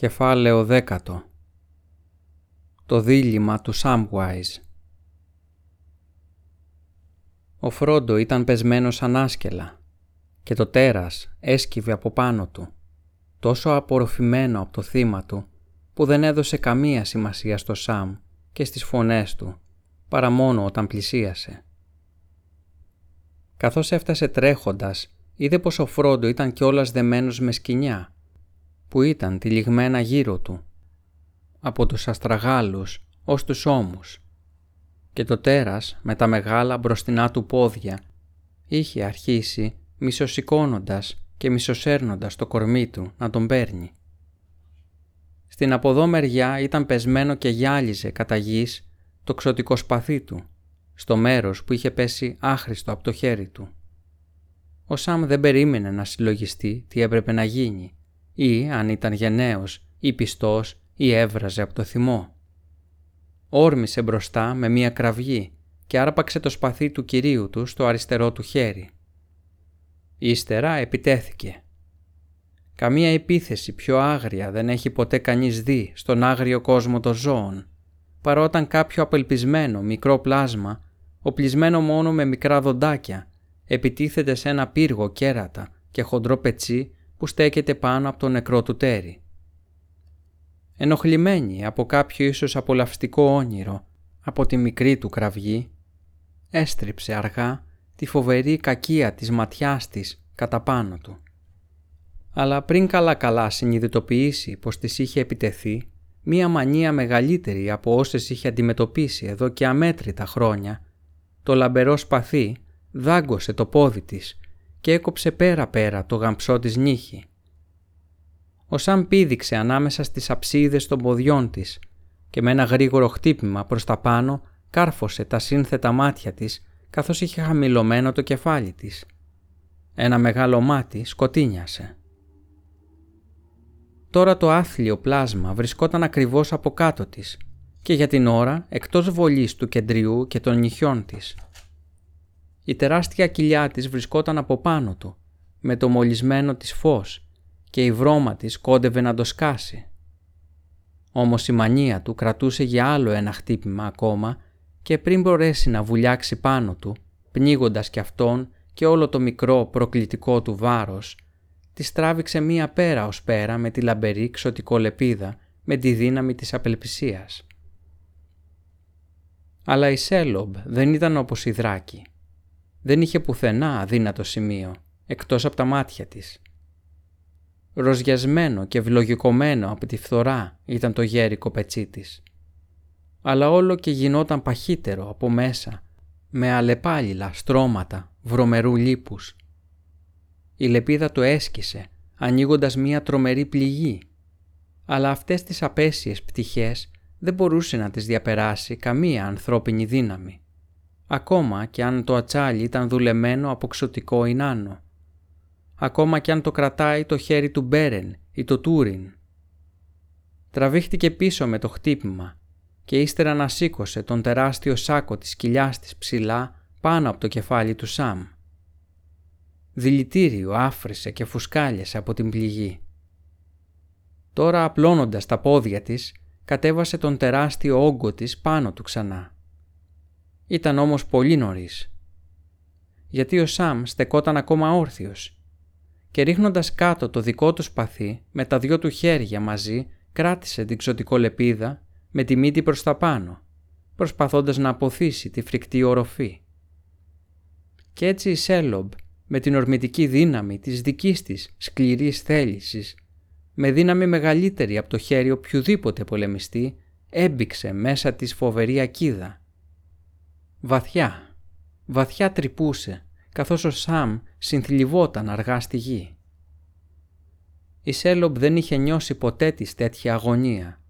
Κεφάλαιο δέκατο Το δίλημα του Samwise Ο Φρόντο ήταν πεσμένος ανάσκελα και το τέρας έσκυβε από πάνω του, τόσο απορροφημένο από το θύμα του που δεν έδωσε καμία σημασία στο Σαμ και στις φωνές του, παρά μόνο όταν πλησίασε. Καθώς έφτασε τρέχοντας, είδε πως ο Φρόντο ήταν κιόλας δεμένος με σκηνιά που ήταν τυλιγμένα γύρω του, από τους αστραγάλους ως τους ώμους και το τέρας με τα μεγάλα μπροστινά του πόδια είχε αρχίσει μισοσηκώνοντας και μισοσέρνοντας το κορμί του να τον παίρνει. Στην αποδό μεριά ήταν πεσμένο και γυάλιζε κατά γης το ξωτικό σπαθί του, στο μέρος που είχε πέσει άχρηστο από το χέρι του. Ο Σαμ δεν περίμενε να συλλογιστεί τι έπρεπε να γίνει ή αν ήταν γενναίος ή πιστός ή έβραζε από το θυμό. Όρμησε μπροστά με μία κραυγή και άρπαξε το σπαθί του κυρίου του στο αριστερό του χέρι. Ύστερα επιτέθηκε. Καμία επίθεση πιο άγρια δεν έχει ποτέ κανείς δει στον άγριο κόσμο των ζώων, παρόταν κάποιο απελπισμένο μικρό πλάσμα, οπλισμένο μόνο με μικρά δοντάκια, επιτίθεται σε ένα πύργο κέρατα και χοντρό πετσί που στέκεται πάνω από το νεκρό του τέρι. Ενοχλημένη από κάποιο ίσως απολαυστικό όνειρο από τη μικρή του κραυγή, έστριψε αργά τη φοβερή κακία της ματιάς της κατά πάνω του. Αλλά πριν καλά-καλά συνειδητοποιήσει πως της είχε επιτεθεί μία μανία μεγαλύτερη από όσες είχε αντιμετωπίσει εδώ και αμέτρητα χρόνια, το λαμπερό σπαθί δάγκωσε το πόδι της και έκοψε πέρα-πέρα το γαμψό της νύχη. Ο Σαμ πήδηξε ανάμεσα στις αψίδες των ποδιών της και με ένα γρήγορο χτύπημα προς τα πάνω κάρφωσε τα σύνθετα μάτια της καθώς είχε χαμηλωμένο το κεφάλι της. Ένα μεγάλο μάτι σκοτίνιασε. Τώρα το άθλιο πλάσμα βρισκόταν ακριβώς από κάτω της και για την ώρα εκτός βολής του κεντριού και των νυχιών της. Η τεράστια κοιλιά της βρισκόταν από πάνω του, με το μολυσμένο της φως και η βρώμα της κόντευε να το σκάσει. Όμως η μανία του κρατούσε για άλλο ένα χτύπημα ακόμα και πριν μπορέσει να βουλιάξει πάνω του, πνίγοντας κι αυτόν και όλο το μικρό προκλητικό του βάρος, της τράβηξε μία πέρα ως πέρα με τη λαμπερή ξωτικολεπίδα με τη δύναμη της απελπισίας. Αλλά η Σέλομπ δεν ήταν όπως η Δράκη δεν είχε πουθενά αδύνατο σημείο, εκτός από τα μάτια της. Ροζιασμένο και ευλογικωμένο από τη φθορά ήταν το γέρικο πετσί της. Αλλά όλο και γινόταν παχύτερο από μέσα, με αλεπάλιλα στρώματα βρωμερού λίπους. Η λεπίδα το έσκησε, ανοίγοντας μία τρομερή πληγή, αλλά αυτές τις απέσιες πτυχές δεν μπορούσε να τις διαπεράσει καμία ανθρώπινη δύναμη ακόμα και αν το ατσάλι ήταν δουλεμένο από ξωτικό ινάνο. Ακόμα και αν το κρατάει το χέρι του Μπέρεν ή το Τούριν. Τραβήχτηκε πίσω με το χτύπημα και ύστερα να σήκωσε τον τεράστιο σάκο της κοιλιάς της ψηλά πάνω από το κεφάλι του Σαμ. Δηλητήριο άφρισε και φουσκάλιασε από την πληγή. Τώρα απλώνοντας τα πόδια της, κατέβασε τον τεράστιο όγκο της πάνω του ξανά. Ήταν όμως πολύ νωρίς. Γιατί ο Σαμ στεκόταν ακόμα όρθιος και ρίχνοντας κάτω το δικό του σπαθί με τα δυο του χέρια μαζί κράτησε την ξωτικολεπίδα με τη μύτη προς τα πάνω, προσπαθώντας να αποθήσει τη φρικτή οροφή. Κι έτσι η Σέλομπ με την ορμητική δύναμη της δικής της σκληρής θέλησης, με δύναμη μεγαλύτερη από το χέρι οποιοδήποτε πολεμιστή, έμπηξε μέσα της φοβερή ακίδα Βαθιά, βαθιά τρυπούσε, καθώς ο Σαμ συνθλιβόταν αργά στη γη. Η Σέλομπ δεν είχε νιώσει ποτέ της τέτοια αγωνία,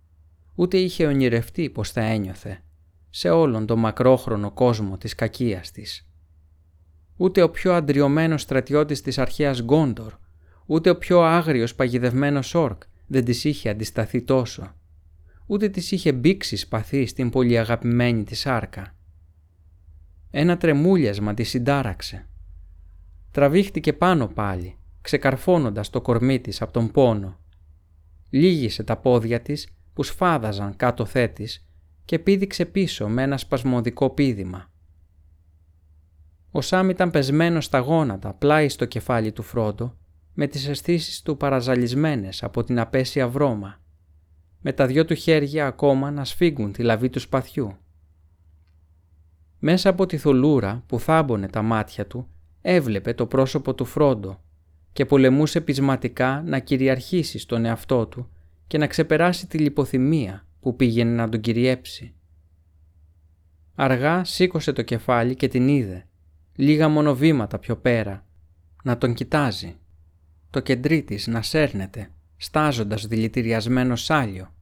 ούτε είχε ονειρευτεί πως θα ένιωθε σε όλον τον μακρόχρονο κόσμο της κακίας της. Ούτε ο πιο αντριωμένος στρατιώτης της αρχαίας Γκόντορ, ούτε ο πιο άγριος παγιδευμένος όρκ δεν της είχε αντισταθεί τόσο, ούτε της είχε μπήξει σπαθί στην πολύ αγαπημένη της άρκα. Ένα τρεμούλιασμα τη συντάραξε. Τραβήχτηκε πάνω πάλι, ξεκαρφώνοντας το κορμί της από τον πόνο λίγησε τα πόδια της που σφάδαζαν κάτω θέτης και πήδηξε πίσω με ένα σπασμωδικό πήδημα. Ο Σάμ ήταν πεσμένος στα γόνατα πλάι στο κεφάλι του Φρόντο με τις αισθήσεις του παραζαλισμένες από την απέσια βρώμα, με τα δυο του χέρια ακόμα να σφίγγουν τη λαβή του σπαθιού. Μέσα από τη θολούρα που θάμπονε τα μάτια του έβλεπε το πρόσωπο του Φρόντο και πολεμούσε πεισματικά να κυριαρχήσει στον εαυτό του και να ξεπεράσει τη λιποθυμία που πήγαινε να τον κυριέψει. Αργά σήκωσε το κεφάλι και την είδε, λίγα μόνο βήματα πιο πέρα, να τον κοιτάζει. Το κεντρί της να σέρνεται, στάζοντας δηλητηριασμένο σάλιο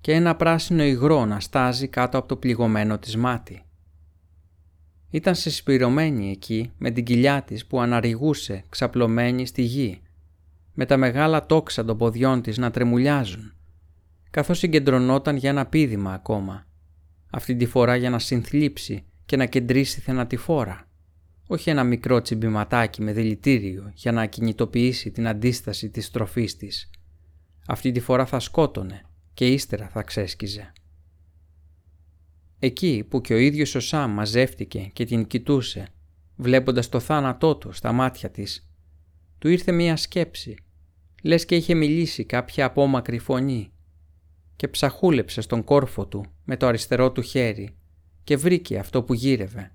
και ένα πράσινο υγρό να στάζει κάτω από το πληγωμένο της μάτι. Ήταν συσπηρωμένη εκεί με την κοιλιά της που αναρριγούσε ξαπλωμένη στη γη, με τα μεγάλα τόξα των ποδιών της να τρεμουλιάζουν, καθώς συγκεντρωνόταν για ένα πίδημα ακόμα, αυτή τη φορά για να συνθλίψει και να κεντρήσει θενατηφόρα, όχι ένα μικρό τσιμπηματάκι με δηλητήριο για να ακινητοποιήσει την αντίσταση της τροφής της. Αυτή τη φορά θα σκότωνε και ύστερα θα ξέσκιζε. Εκεί που και ο ίδιος ο Σάμ μαζεύτηκε και την κοιτούσε, βλέποντας το θάνατό του στα μάτια της, του ήρθε μία σκέψη, λες και είχε μιλήσει κάποια απόμακρη φωνή και ψαχούλεψε στον κόρφο του με το αριστερό του χέρι και βρήκε αυτό που γύρευε.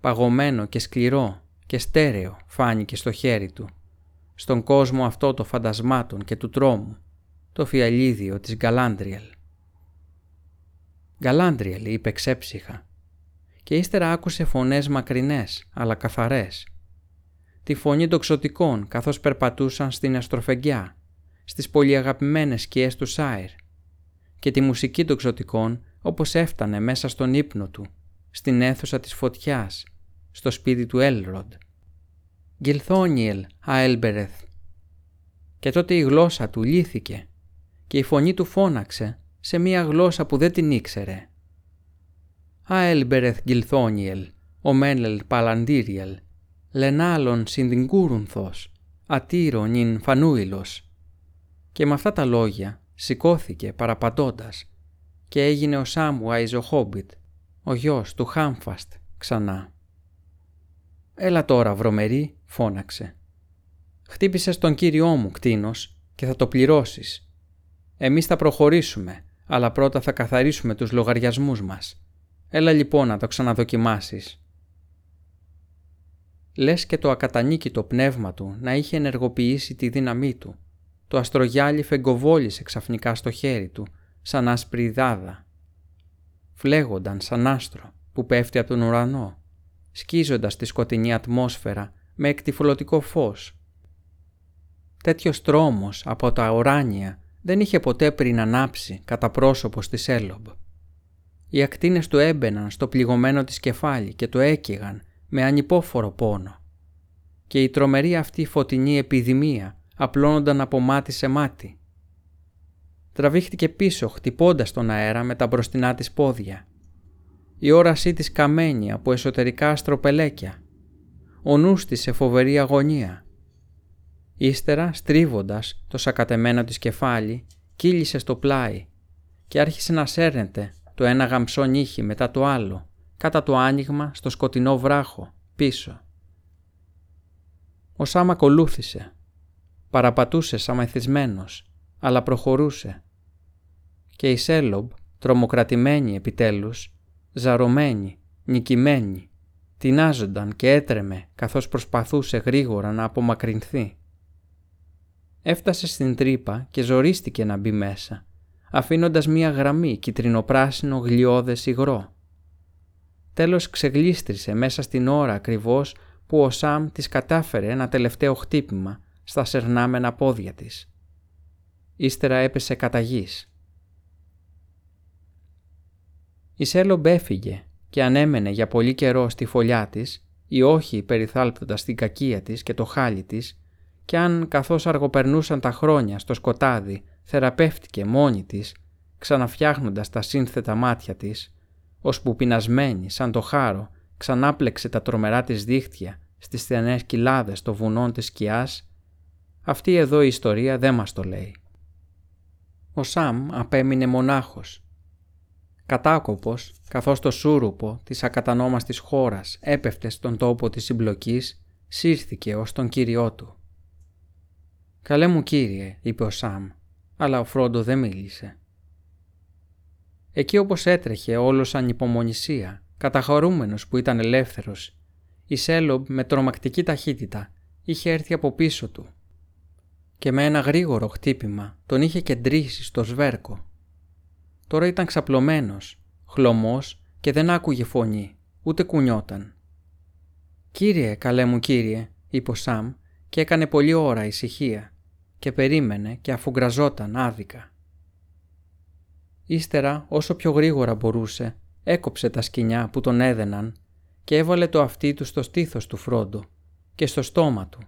Παγωμένο και σκληρό και στέρεο φάνηκε στο χέρι του, στον κόσμο αυτό το φαντασμάτων και του τρόμου, το φιαλίδιο της Γκαλάντριελ. «Γκαλάντριελ», είπε ξέψυχα. Και ύστερα άκουσε φωνές μακρινές, αλλά καθαρές. Τη φωνή των ξωτικών καθώς περπατούσαν στην αστροφεγγιά, στις πολύ αγαπημένες σκιές του Σάιρ και τη μουσική των ξωτικών όπως έφτανε μέσα στον ύπνο του, στην αίθουσα της φωτιάς, στο σπίτι του Έλροντ. «Γκυλθόνιελ, αέλμπερεθ». Και τότε η γλώσσα του λύθηκε και η φωνή του φώναξε σε μία γλώσσα που δεν την ήξερε. «Αέλμπερεθ Γκυλθόνιελ, ο Μένελ Παλαντήριελ, λενάλων συνδυγκούρουνθος, ατύρων νυν φανούιλος». Και με αυτά τα λόγια σηκώθηκε παραπατώντας και έγινε ο Σάμου Αϊζοχόμπιτ, ο γιος του Χάμφαστ, ξανά. «Έλα τώρα, βρωμερή», φώναξε. «Χτύπησες τον κύριό μου, κτίνος, και θα το πληρώσεις. Εμείς θα προχωρήσουμε, αλλά πρώτα θα καθαρίσουμε τους λογαριασμούς μας. Έλα λοιπόν να το ξαναδοκιμάσεις». Λες και το ακατανίκητο πνεύμα του να είχε ενεργοποιήσει τη δύναμή του. Το αστρογιάλι φεγκοβόλησε ξαφνικά στο χέρι του, σαν άσπρη δάδα. Φλέγονταν σαν άστρο που πέφτει από τον ουρανό, σκίζοντας τη σκοτεινή ατμόσφαιρα με εκτιφολωτικό φως. Τέτοιος τρόμος από τα οράνια δεν είχε ποτέ πριν ανάψει κατά πρόσωπο στη Σέλομπ. Οι ακτίνες του έμπαιναν στο πληγωμένο της κεφάλι και το έκαιγαν με ανυπόφορο πόνο. Και η τρομερή αυτή φωτεινή επιδημία απλώνονταν από μάτι σε μάτι. Τραβήχτηκε πίσω χτυπώντας τον αέρα με τα μπροστινά της πόδια. Η όρασή της καμένη από εσωτερικά αστροπελέκια. Ο νους της σε φοβερή αγωνία Ύστερα, στρίβοντας το σακατεμένο της κεφάλι, κύλησε στο πλάι και άρχισε να σέρνεται το ένα γαμψό νύχι μετά το άλλο, κατά το άνοιγμα στο σκοτεινό βράχο, πίσω. Ο Σάμ ακολούθησε. Παραπατούσε σαν μεθυσμένος, αλλά προχωρούσε. Και η Σέλομπ, τρομοκρατημένη επιτέλους, ζαρωμένη, νικημένη, τεινάζονταν και έτρεμε καθώς προσπαθούσε γρήγορα να απομακρυνθεί. Έφτασε στην τρύπα και ζορίστηκε να μπει μέσα, αφήνοντας μία γραμμή κυτρινοπράσινο γλιώδες υγρό. Τέλος ξεγλίστρισε μέσα στην ώρα ακριβώς που ο Σαμ της κατάφερε ένα τελευταίο χτύπημα στα σερνάμενα πόδια της. Ύστερα έπεσε κατά γης. Η Σέλομπ έφυγε και ανέμενε για πολύ καιρό στη φωλιά της ή όχι περιθάλπτοντας την κακία της και το χάλι της κι αν καθώς αργοπερνούσαν τα χρόνια στο σκοτάδι θεραπεύτηκε μόνη της, ξαναφτιάχνοντας τα σύνθετα μάτια της, ώσπου πεινασμένη σαν το χάρο ξανάπλεξε τα τρομερά της δίχτυα στις στενές κοιλάδες των βουνών της σκιάς, αυτή εδώ η ιστορία δεν μας το λέει. ο Σαμ απέμεινε μονάχος. Κατάκοπος, καθώς το σούρουπο της ακατανόμαστης χώρας έπεφτε στον τόπο της συμπλοκής, σύρθηκε ως τον κύριό του. «Καλέ μου κύριε», είπε ο Σαμ, αλλά ο Φρόντο δεν μίλησε. Εκεί όπως έτρεχε όλος ανυπομονησία, καταχωρούμενος που ήταν ελεύθερος, η Σέλομπ με τρομακτική ταχύτητα είχε έρθει από πίσω του και με ένα γρήγορο χτύπημα τον είχε κεντρήσει στο σβέρκο. Τώρα ήταν ξαπλωμένος, χλωμός και δεν άκουγε φωνή, ούτε κουνιόταν. «Κύριε, καλέ μου κύριε», είπε ο Σαμ και έκανε πολλή ώρα ησυχία και περίμενε και αφουγκραζόταν άδικα. Ύστερα, όσο πιο γρήγορα μπορούσε, έκοψε τα σκοινιά που τον έδαιναν και έβαλε το αυτί του στο στήθος του Φρόντο και στο στόμα του,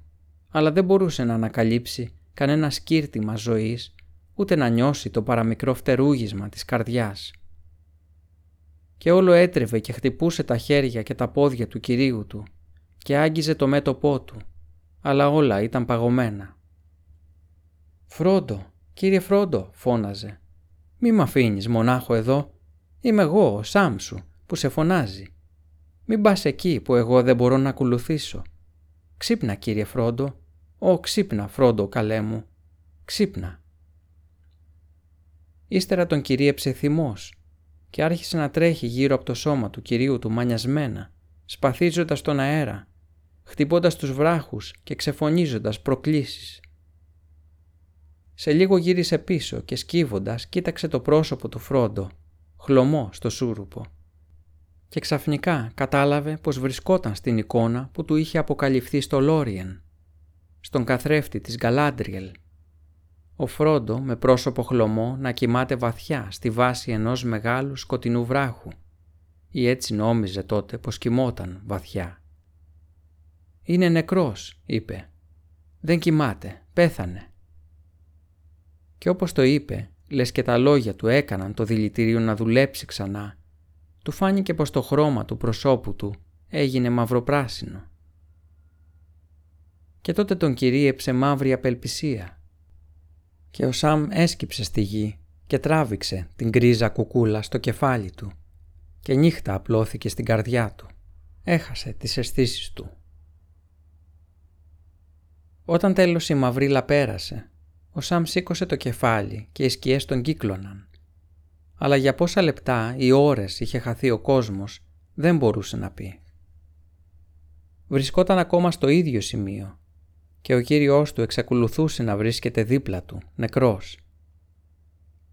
αλλά δεν μπορούσε να ανακαλύψει κανένα σκύρτημα ζωής, ούτε να νιώσει το παραμικρό φτερούγισμα της καρδιάς. Και όλο έτρεβε και χτυπούσε τα χέρια και τα πόδια του κυρίου του και άγγιζε το μέτωπό του, αλλά όλα ήταν παγωμένα. «Φρόντο, κύριε Φρόντο», φώναζε, «μη μ' αφήνεις μονάχο εδώ, είμαι εγώ ο Σάμσου που σε φωνάζει. Μην πας εκεί που εγώ δεν μπορώ να ακολουθήσω. Ξύπνα κύριε Φρόντο, «Ω, ξύπνα, Φρόντο, καλέ μου, ξύπνα». Ύστερα τον κυρίεψε θυμός και άρχισε να τρέχει γύρω από το σώμα του κυρίου του μανιασμένα, σπαθίζοντας τον αέρα, χτυπώντας τους βράχους και ξεφωνίζοντας προκλήσεις. Σε λίγο γύρισε πίσω και σκύβοντας κοίταξε το πρόσωπο του Φρόντο, χλωμό στο σούρουπο. Και ξαφνικά κατάλαβε πως βρισκόταν στην εικόνα που του είχε αποκαλυφθεί στο Λόριεν στον καθρέφτη της Γκαλάντριελ. Ο Φρόντο με πρόσωπο χλωμό να κοιμάται βαθιά στη βάση ενός μεγάλου σκοτεινού βράχου ή έτσι νόμιζε τότε πως κοιμόταν βαθιά. «Είναι νεκρός», είπε. «Δεν κοιμάται, πέθανε». Και όπως το είπε, λες και τα λόγια του έκαναν το δηλητήριο να δουλέψει ξανά, του φάνηκε πως το χρώμα του προσώπου του έγινε μαυροπράσινο και τότε τον κυρίεψε μαύρη απελπισία. Και ο Σαμ έσκυψε στη γη και τράβηξε την γκρίζα κουκούλα στο κεφάλι του και νύχτα απλώθηκε στην καρδιά του. Έχασε τις αισθήσεις του. Όταν τέλος η μαυρίλα πέρασε, ο Σαμ σήκωσε το κεφάλι και οι σκιές τον κύκλωναν. Αλλά για πόσα λεπτά ή ώρες είχε χαθεί ο κόσμος δεν μπορούσε να πει. Βρισκόταν ακόμα στο ίδιο σημείο και ο Κύριος του εξακολουθούσε να βρίσκεται δίπλα του, νεκρός.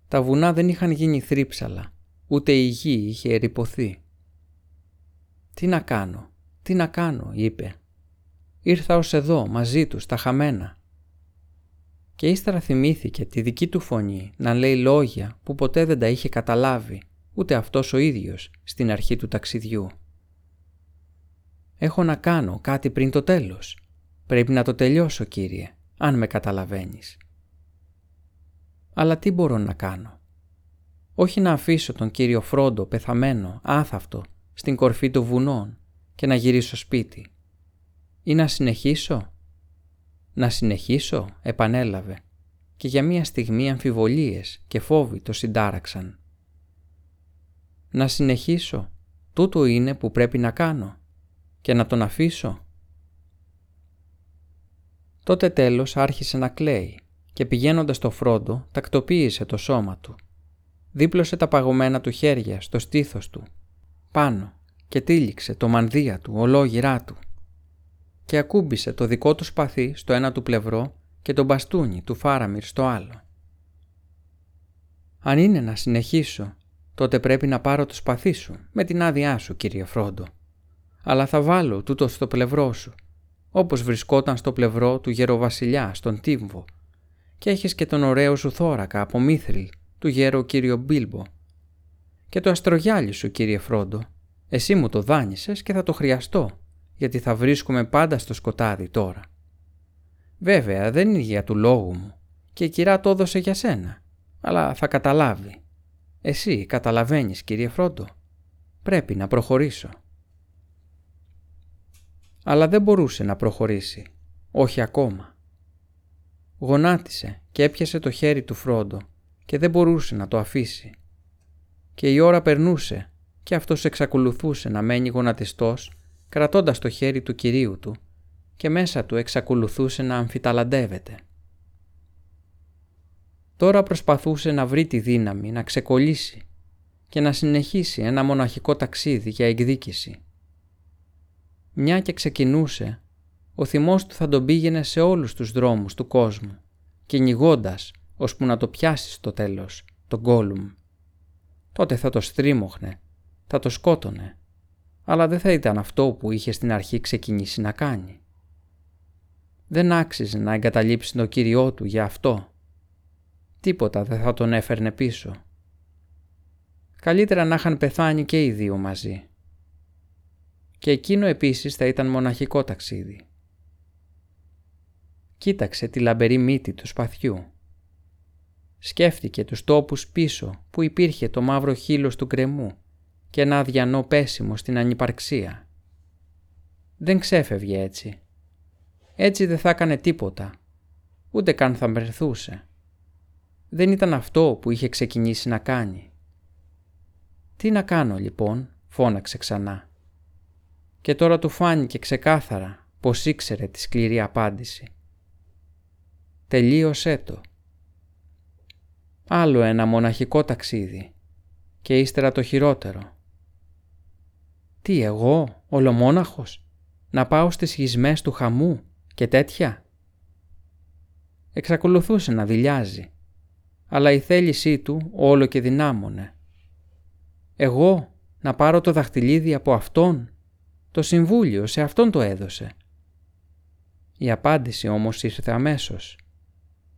Τα βουνά δεν είχαν γίνει θρύψαλα, ούτε η γη είχε ερυπωθεί. «Τι να κάνω, τι να κάνω», είπε. «Ήρθα ως εδώ, μαζί τους, στα χαμένα». Και ύστερα θυμήθηκε τη δική του φωνή να λέει λόγια που ποτέ δεν τα είχε καταλάβει, ούτε αυτός ο ίδιος, στην αρχή του ταξιδιού. «Έχω να κάνω κάτι πριν το τέλος», Πρέπει να το τελειώσω, κύριε, αν με καταλαβαίνεις. Αλλά τι μπορώ να κάνω. Όχι να αφήσω τον κύριο Φρόντο πεθαμένο, άθαυτο, στην κορφή των βουνών και να γυρίσω σπίτι. Ή να συνεχίσω. Να συνεχίσω, επανέλαβε. Και για μία στιγμή αμφιβολίες και φόβοι το συντάραξαν. Να συνεχίσω, τούτο είναι που πρέπει να κάνω. Και να τον αφήσω. Τότε τέλος άρχισε να κλαίει και πηγαίνοντας στο φρόντο τακτοποίησε το σώμα του. Δίπλωσε τα παγωμένα του χέρια στο στήθος του, πάνω και τύλιξε το μανδύα του ολόγυρά του και ακούμπησε το δικό του σπαθί στο ένα του πλευρό και το μπαστούνι του Φάραμιρ στο άλλο. «Αν είναι να συνεχίσω, τότε πρέπει να πάρω το σπαθί σου με την άδειά σου, κύριε Φρόντο. Αλλά θα βάλω τούτο στο πλευρό σου όπως βρισκόταν στο πλευρό του γεροβασιλιά στον Τύμβο και έχεις και τον ωραίο σου θώρακα από Μήθριλ του γέρο κύριο Μπίλμπο και το αστρογιάλι σου κύριε Φρόντο εσύ μου το δάνεισες και θα το χρειαστώ γιατί θα βρίσκομαι πάντα στο σκοτάδι τώρα. Βέβαια δεν είναι για του λόγου μου και η κυρά το έδωσε για σένα αλλά θα καταλάβει. Εσύ καταλαβαίνεις κύριε Φρόντο. Πρέπει να προχωρήσω αλλά δεν μπορούσε να προχωρήσει. Όχι ακόμα. Γονάτισε και έπιασε το χέρι του Φρόντο και δεν μπορούσε να το αφήσει. Και η ώρα περνούσε και αυτός εξακολουθούσε να μένει γονατιστός κρατώντας το χέρι του κυρίου του και μέσα του εξακολουθούσε να αμφιταλαντεύεται. Τώρα προσπαθούσε να βρει τη δύναμη να ξεκολλήσει και να συνεχίσει ένα μοναχικό ταξίδι για εκδίκηση. Μια και ξεκινούσε, ο θυμός του θα τον πήγαινε σε όλους τους δρόμους του κόσμου, κυνηγώντας ώσπου να το πιάσει στο τέλος, τον Γκόλουμ. Τότε θα το στρίμωχνε, θα το σκότωνε, αλλά δεν θα ήταν αυτό που είχε στην αρχή ξεκινήσει να κάνει. Δεν άξιζε να εγκαταλείψει τον Κύριό του για αυτό. Τίποτα δεν θα τον έφερνε πίσω. Καλύτερα να είχαν πεθάνει και οι δύο μαζί. Και εκείνο επίσης θα ήταν μοναχικό ταξίδι. Κοίταξε τη λαμπερή μύτη του σπαθιού. Σκέφτηκε τους τόπους πίσω που υπήρχε το μαύρο χείλος του κρεμού και ένα αδιανό πέσιμο στην ανυπαρξία. Δεν ξέφευγε έτσι. Έτσι δεν θα έκανε τίποτα, ούτε καν θα μπερθούσε. Δεν ήταν αυτό που είχε ξεκινήσει να κάνει. «Τι να κάνω λοιπόν» φώναξε ξανά. Και τώρα του φάνηκε ξεκάθαρα πως ήξερε τη σκληρή απάντηση. Τελείωσέ το. Άλλο ένα μοναχικό ταξίδι και ύστερα το χειρότερο. Τι εγώ, ολομόναχος, να πάω στις γυσμές του χαμού και τέτοια; Εξακολουθούσε να δηλιάζει, αλλά η θέλησή του όλο και δυνάμωνε. Εγώ να πάρω το δαχτυλίδι από αυτόν, το συμβούλιο σε αυτόν το έδωσε. Η απάντηση όμως ήρθε αμέσως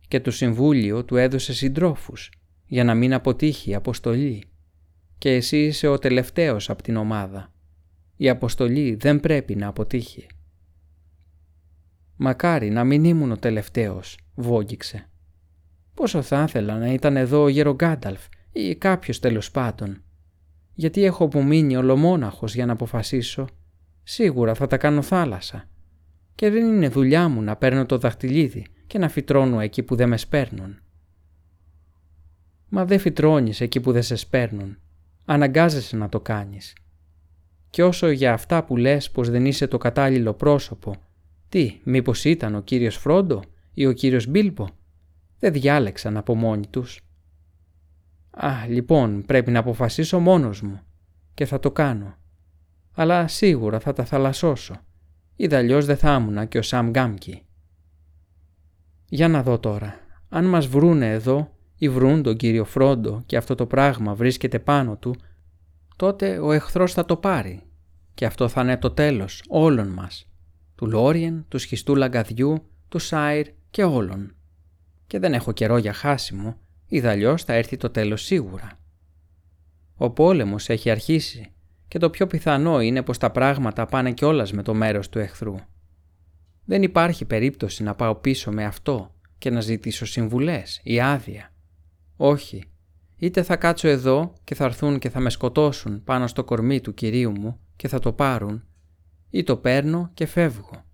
και το συμβούλιο του έδωσε συντρόφους για να μην αποτύχει η αποστολή και εσύ είσαι ο τελευταίος από την ομάδα. Η αποστολή δεν πρέπει να αποτύχει. «Μακάρι να μην ήμουν ο τελευταίος», βόγγιξε. «Πόσο θα ήθελα να ήταν εδώ ο Γερογκάνταλφ ή κάποιος τέλος πάντων. Γιατί έχω απομείνει ολομόναχος για να αποφασίσω. Σίγουρα θα τα κάνω θάλασσα. Και δεν είναι δουλειά μου να παίρνω το δαχτυλίδι και να φυτρώνω εκεί που δεν με σπέρνουν. Μα δεν φυτρώνεις εκεί που δεν σε σπέρνουν. Αναγκάζεσαι να το κάνεις. Και όσο για αυτά που λες πως δεν είσαι το κατάλληλο πρόσωπο, τι, μήπως ήταν ο κύριος Φρόντο ή ο κύριος Μπίλπο, δεν διάλεξαν από μόνοι τους. Α, λοιπόν, πρέπει να αποφασίσω μόνος μου και θα το κάνω. Αλλά σίγουρα θα τα θαλασσώσω. Ιδαλλιώς δεν θα ήμουνα και ο Σαμ Γκάμκι. Για να δω τώρα. Αν μας βρούνε εδώ ή βρουν τον κύριο Φρόντο και αυτό το πράγμα βρίσκεται πάνω του, τότε ο εχθρός θα το πάρει και αυτό θα είναι το τέλος όλων μας, του Λόριεν, του σχιστού λαγκαδιού, του Σάιρ και όλων. Και δεν έχω καιρό για χάσιμο, ιδαλλιώς θα έρθει το τέλος σίγουρα. Ο πόλεμος έχει αρχίσει και το πιο πιθανό είναι πως τα πράγματα πάνε κιόλας με το μέρος του εχθρού. Δεν υπάρχει περίπτωση να πάω πίσω με αυτό και να ζητήσω συμβουλές ή άδεια. Όχι. Είτε θα κάτσω εδώ και θα έρθουν και θα με σκοτώσουν πάνω στο κορμί του κυρίου μου και θα το πάρουν, ή το παίρνω και φεύγω.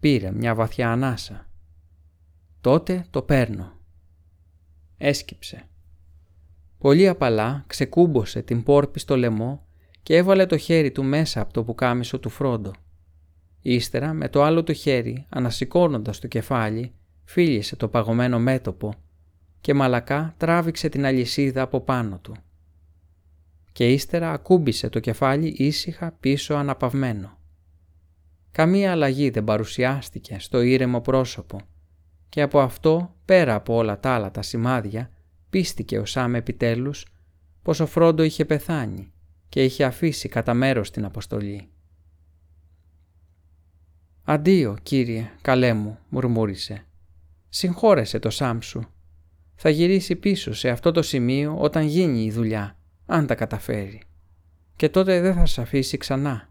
Πήρε μια βαθιά ανάσα. Τότε το παίρνω. Έσκυψε. Πολύ απαλά ξεκούμπωσε την πόρπη στο λαιμό και έβαλε το χέρι του μέσα από το πουκάμισο του Φρόντο. Ύστερα με το άλλο το χέρι, ανασηκώνοντας το κεφάλι, φίλησε το παγωμένο μέτωπο και μαλακά τράβηξε την αλυσίδα από πάνω του. Και ύστερα ακούμπησε το κεφάλι ήσυχα πίσω αναπαυμένο. Καμία αλλαγή δεν παρουσιάστηκε στο ήρεμο πρόσωπο και από αυτό, πέρα από όλα τα άλλα τα σημάδια, πίστηκε ο Σάμ επιτέλους πως ο Φρόντο είχε πεθάνει και είχε αφήσει κατά μέρος την αποστολή. «Αντίο, κύριε, καλέ μου», μουρμούρισε. «Συγχώρεσε το Σάμ σου. Θα γυρίσει πίσω σε αυτό το σημείο όταν γίνει η δουλειά, αν τα καταφέρει. Και τότε δεν θα σε αφήσει ξανά.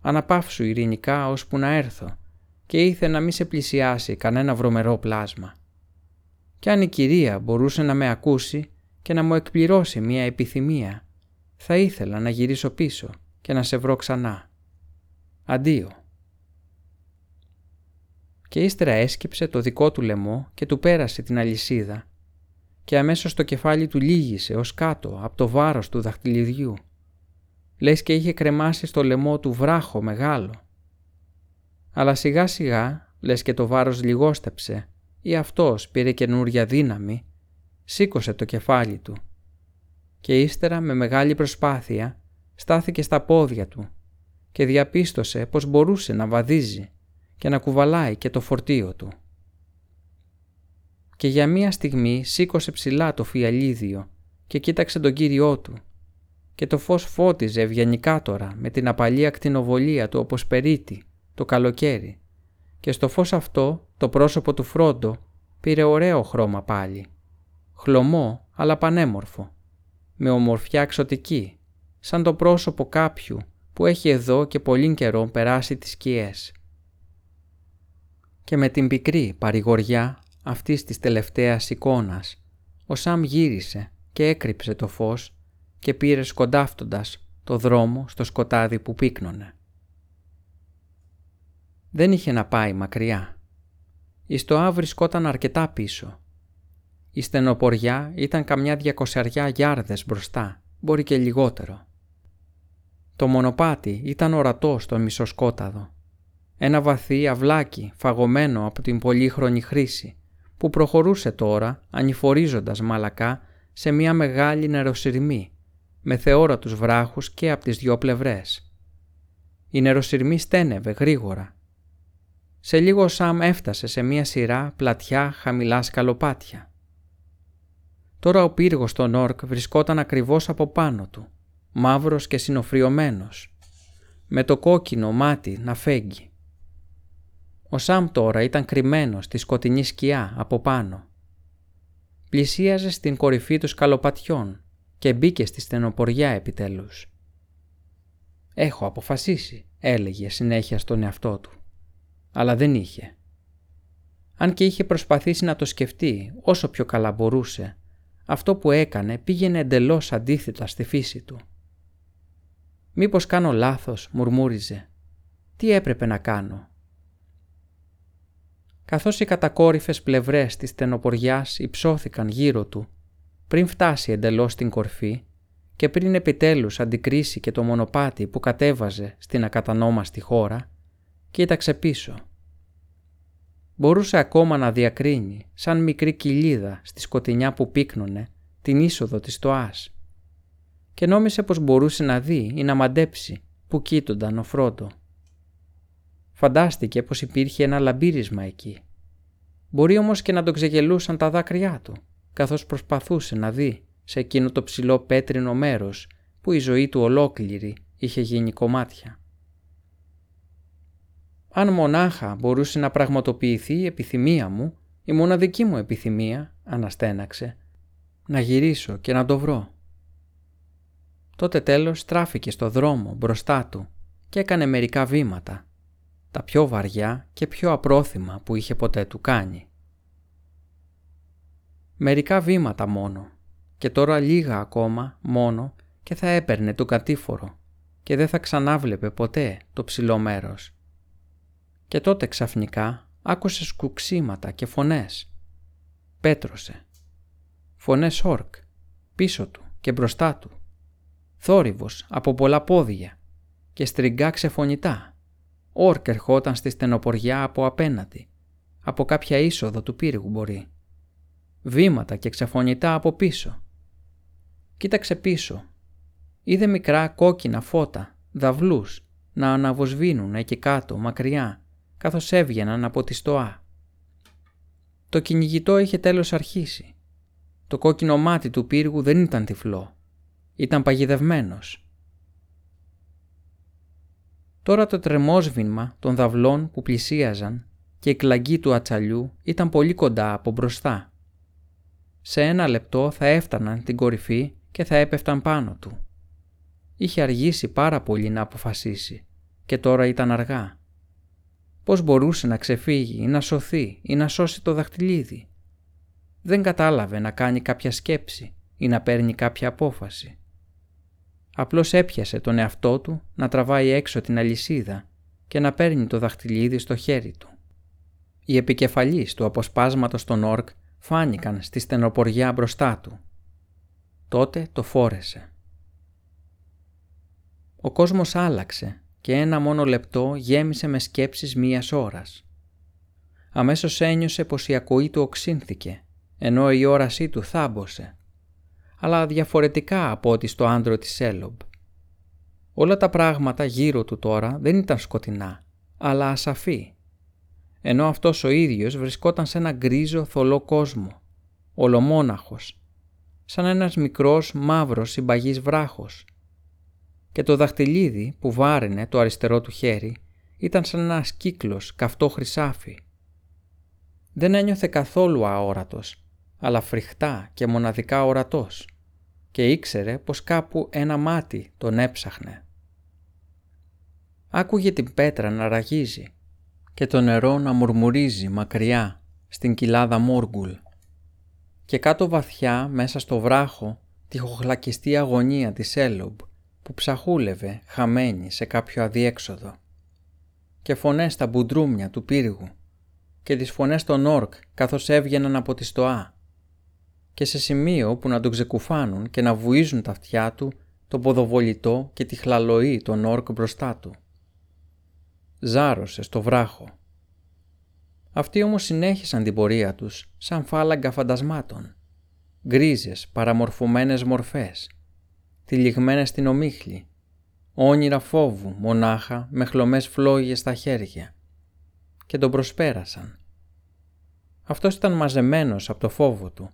Αναπαύσου ειρηνικά ώσπου να έρθω και ήθε να μην σε πλησιάσει κανένα βρωμερό πλάσμα. Κι αν η κυρία μπορούσε να με ακούσει και να μου εκπληρώσει μια επιθυμία, θα ήθελα να γυρίσω πίσω και να σε βρω ξανά. Αντίο και ύστερα έσκυψε το δικό του λαιμό και του πέρασε την αλυσίδα και αμέσως το κεφάλι του λύγησε ως κάτω από το βάρος του δαχτυλιδιού. Λες και είχε κρεμάσει στο λαιμό του βράχο μεγάλο. Αλλά σιγά σιγά, λες και το βάρος λιγόστεψε ή αυτός πήρε καινούρια δύναμη, σήκωσε το κεφάλι του και ύστερα με μεγάλη προσπάθεια στάθηκε στα πόδια του και διαπίστωσε πως μπορούσε να βαδίζει και να κουβαλάει και το φορτίο του. Και για μία στιγμή σήκωσε ψηλά το φιαλίδιο και κοίταξε τον κύριό του και το φως φώτιζε ευγενικά τώρα με την απαλή ακτινοβολία του όπως περίτη το καλοκαίρι και στο φως αυτό το πρόσωπο του Φρόντο πήρε ωραίο χρώμα πάλι. Χλωμό αλλά πανέμορφο, με ομορφιά εξωτική, σαν το πρόσωπο κάποιου που έχει εδώ και πολύ καιρό περάσει τις σκιές. Και με την πικρή παρηγοριά αυτής της τελευταίας εικόνας, ο Σαμ γύρισε και έκρυψε το φως και πήρε σκοντάφτοντας το δρόμο στο σκοτάδι που πύκνωνε. Δεν είχε να πάει μακριά. Η στοά βρισκόταν αρκετά πίσω. Η στενοποριά ήταν καμιά διακοσαριά γιάρδες μπροστά, μπορεί και λιγότερο. Το μονοπάτι ήταν ορατό στο μισοσκόταδο. Ένα βαθύ αυλάκι φαγωμένο από την πολύχρονη χρήση που προχωρούσε τώρα ανηφορίζοντας μαλακά σε μια μεγάλη νεροσυρμή με θεόρατους βράχους και από τις δυο πλευρές. Η νεροσυρμή στένευε γρήγορα. Σε λίγο ο Σαμ έφτασε σε μια σειρά πλατιά χαμηλά σκαλοπάτια. Τώρα ο πύργος των Όρκ βρισκόταν ακριβώς από πάνω του μαύρος και συνοφριωμένος, με το κόκκινο μάτι να φέγγει. Ο Σαμ τώρα ήταν κρυμμένος στη σκοτεινή σκιά από πάνω. Πλησίαζε στην κορυφή του σκαλοπατιών και μπήκε στη στενοποριά επιτέλους. «Έχω αποφασίσει», έλεγε συνέχεια στον εαυτό του. Αλλά δεν είχε. Αν και είχε προσπαθήσει να το σκεφτεί όσο πιο καλά μπορούσε, αυτό που έκανε πήγαινε εντελώς αντίθετα στη φύση του. «Μήπως κάνω λάθος», μουρμούριζε. «Τι έπρεπε να κάνω» καθώς οι κατακόρυφες πλευρές της στενοποριάς υψώθηκαν γύρω του, πριν φτάσει εντελώς στην κορφή και πριν επιτέλους αντικρίσει και το μονοπάτι που κατέβαζε στην ακατανόμαστη χώρα, κοίταξε πίσω. Μπορούσε ακόμα να διακρίνει, σαν μικρή κοιλίδα στη σκοτεινιά που πύκνωνε, την είσοδο της στοάς και νόμισε πως μπορούσε να δει ή να μαντέψει που κοίτονταν ο Φρόντο. Φαντάστηκε πως υπήρχε ένα λαμπύρισμα εκεί. Μπορεί όμως και να τον ξεγελούσαν τα δάκρυά του, καθώς προσπαθούσε να δει σε εκείνο το ψηλό πέτρινο μέρος που η ζωή του ολόκληρη είχε γίνει κομμάτια. Αν μονάχα μπορούσε να πραγματοποιηθεί η επιθυμία μου, η μοναδική μου επιθυμία, αναστέναξε, να γυρίσω και να το βρω. Τότε τέλος στράφηκε στο δρόμο μπροστά του και έκανε μερικά βήματα, τα πιο βαριά και πιο απρόθυμα που είχε ποτέ του κάνει. Μερικά βήματα μόνο και τώρα λίγα ακόμα μόνο και θα έπαιρνε το κατήφορο και δεν θα ξανάβλεπε ποτέ το ψηλό μέρος. Και τότε ξαφνικά άκουσε σκουξίματα και φωνές. Πέτρωσε. Φωνές όρκ, πίσω του και μπροστά του θόρυβος από πολλά πόδια και στριγκά ξεφωνητά. Όρκ ερχόταν στη στενοποριά από απέναντι, από κάποια είσοδο του πύργου μπορεί. Βήματα και ξεφωνητά από πίσω. Κοίταξε πίσω. Είδε μικρά κόκκινα φώτα, δαυλούς, να αναβοσβήνουν εκεί κάτω, μακριά, καθώς έβγαιναν από τη στοά. Το κυνηγητό είχε τέλος αρχίσει. Το κόκκινο μάτι του πύργου δεν ήταν τυφλό. Ήταν παγιδευμένος. Τώρα το τρεμόσβηνμα των δαυλών που πλησίαζαν και η κλαγκή του ατσαλιού ήταν πολύ κοντά από μπροστά. Σε ένα λεπτό θα έφταναν την κορυφή και θα έπεφταν πάνω του. Είχε αργήσει πάρα πολύ να αποφασίσει και τώρα ήταν αργά. Πώς μπορούσε να ξεφύγει ή να σωθεί ή να σώσει το δαχτυλίδι; Δεν κατάλαβε να κάνει κάποια σκέψη ή να παίρνει κάποια απόφαση. Απλώς έπιασε τον εαυτό του να τραβάει έξω την αλυσίδα και να παίρνει το δαχτυλίδι στο χέρι του. Η επικεφαλής του αποσπάσματος των όρκ φάνηκαν στη στενοποριά μπροστά του. Τότε το φόρεσε. Ο κόσμος άλλαξε και ένα μόνο λεπτό γέμισε με σκέψεις μίας ώρας. Αμέσως ένιωσε πως η ακοή του οξύνθηκε, ενώ η όρασή του θάμπωσε. Αλλά διαφορετικά από ό,τι στο άντρο της Έλομπ. Όλα τα πράγματα γύρω του τώρα δεν ήταν σκοτεινά, αλλά ασαφή. Ενώ αυτός ο ίδιος βρισκόταν σε ένα γκρίζο θολό κόσμο, ολομόναχος, σαν ένας μικρός μαύρος συμπαγής βράχος. Και το δαχτυλίδι που βάραινε το αριστερό του χέρι ήταν σαν ένας κύκλος καυτό χρυσάφι. Δεν ένιωθε καθόλου αόρατος, αλλά φρικτά και μοναδικά ορατός και ήξερε πως κάπου ένα μάτι τον έψαχνε. Άκουγε την πέτρα να ραγίζει και το νερό να μουρμουρίζει μακριά στην κοιλάδα Μόργουλ και κάτω βαθιά μέσα στο βράχο τη χοχλακιστή αγωνία της Έλομπ που ψαχούλευε χαμένη σε κάποιο αδιέξοδο και φωνές στα μπουντρούμια του πύργου και τις φωνές των όρκ καθώς έβγαιναν από τη στοά και σε σημείο που να τον ξεκουφάνουν και να βουίζουν τα αυτιά του το ποδοβολητό και τη χλαλοή των όρκ μπροστά του. Ζάρωσε στο βράχο. Αυτοί όμως συνέχισαν την πορεία τους σαν φάλαγγα φαντασμάτων. Γκρίζες, παραμορφωμένες μορφές, τυλιγμένες στην ομίχλη, όνειρα φόβου μονάχα με χλωμές φλόγες στα χέρια και τον προσπέρασαν. Αυτός ήταν μαζεμένος από το φόβο του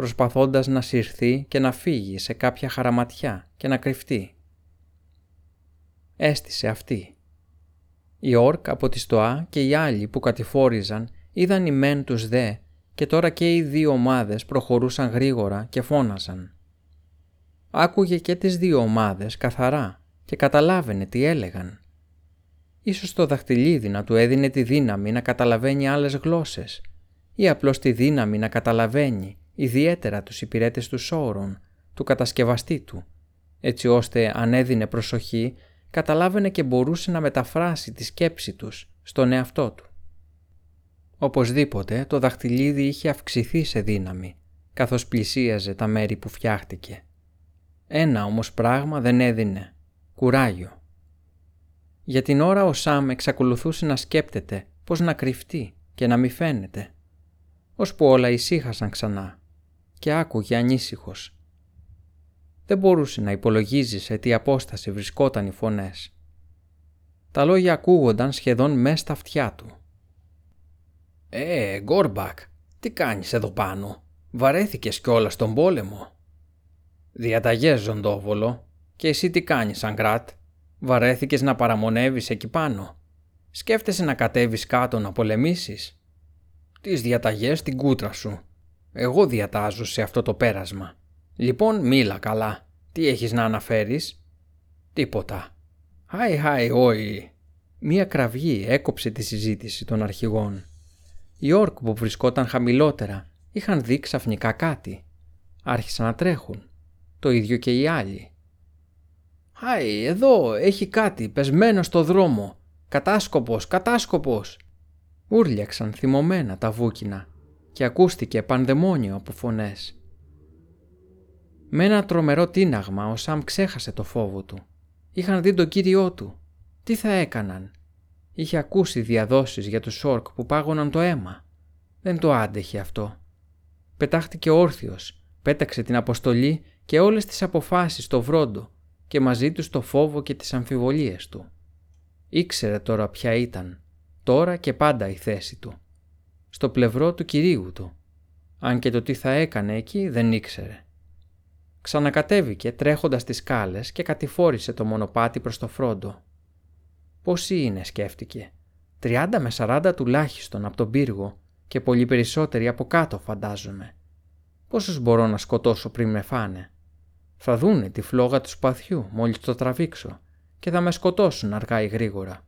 προσπαθώντας να συρθεί και να φύγει σε κάποια χαραματιά και να κρυφτεί. Έστησε αυτή. Οι όρκ από τη στοά και οι άλλοι που κατηφόριζαν είδαν οι μεν τους δε και τώρα και οι δύο ομάδες προχωρούσαν γρήγορα και φώναζαν. Άκουγε και τις δύο ομάδες καθαρά και καταλάβαινε τι έλεγαν. Ίσως το δαχτυλίδι να του έδινε τη δύναμη να καταλαβαίνει άλλες γλώσσες ή απλώς τη δύναμη να καταλαβαίνει ιδιαίτερα τους υπηρέτες του Σόρων, του κατασκευαστή του, έτσι ώστε αν έδινε προσοχή καταλάβαινε και μπορούσε να μεταφράσει τη σκέψη τους στον εαυτό του. Οπωσδήποτε το δαχτυλίδι είχε αυξηθεί σε δύναμη, καθώς πλησίαζε τα μέρη που φτιάχτηκε. Ένα όμως πράγμα δεν έδινε, κουράγιο. Για την ώρα ο Σάμ εξακολουθούσε να σκέπτεται πώς να κρυφτεί και να μη φαίνεται, ώσπου όλα ησύχασαν ξανά και άκουγε ανήσυχος. Δεν μπορούσε να υπολογίζει σε τι απόσταση βρισκόταν οι φωνές. Τα λόγια ακούγονταν σχεδόν μέσα στα αυτιά του. «Ε, Γκόρμπακ, τι κάνεις εδώ πάνω, βαρέθηκες κιόλας στον πόλεμο». «Διαταγές, Ζοντόβολο, και εσύ τι κάνεις, Αγκράτ, βαρέθηκες να παραμονεύεις εκεί πάνω; Σκέφτεσαι να κατέβεις κάτω να πολεμήσεις». «Τις διαταγές την κούτρα σου», εγώ διατάζω σε αυτό το πέρασμα. Λοιπόν, μίλα καλά. Τι έχεις να αναφέρεις; Τίποτα. Χάι, χάι, όι. Μία κραυγή έκοψε τη συζήτηση των αρχηγών. Οι όρκ που βρισκόταν χαμηλότερα είχαν δει ξαφνικά κάτι. Άρχισαν να τρέχουν. Το ίδιο και οι άλλοι. «Χάι, εδώ έχει κάτι πεσμένο στο δρόμο. Κατάσκοπος, κατάσκοπος!» Ούρλιαξαν θυμωμένα τα βούκινα και ακούστηκε πανδαιμόνιο από φωνές. Με ένα τρομερό τίναγμα ο Σαμ ξέχασε το φόβο του. Είχαν δει τον κύριό του. Τι θα έκαναν; Είχε ακούσει διαδόσεις για τους Σόρκ που πάγωναν το αίμα. Δεν το άντεχε αυτό. Πετάχτηκε όρθιος, πέταξε την αποστολή και όλες τις αποφάσεις στο βρόντο και μαζί τους το φόβο και τις αμφιβολίες του. Ήξερε τώρα ποια ήταν, τώρα και πάντα η θέση του στο πλευρό του κυρίου του, αν και το τι θα έκανε εκεί δεν ήξερε. Ξανακατέβηκε τρέχοντας τις σκάλες και κατηφόρησε το μονοπάτι προς το φρόντο. Πόσοι είναι, σκέφτηκε. 30 με 40 τουλάχιστον από τον πύργο και πολύ περισσότεροι από κάτω φαντάζομαι. Πόσους μπορώ να σκοτώσω πριν με φάνε; Θα δούνε τη φλόγα του σπαθιού μόλις το τραβήξω και θα με σκοτώσουν αργά ή γρήγορα.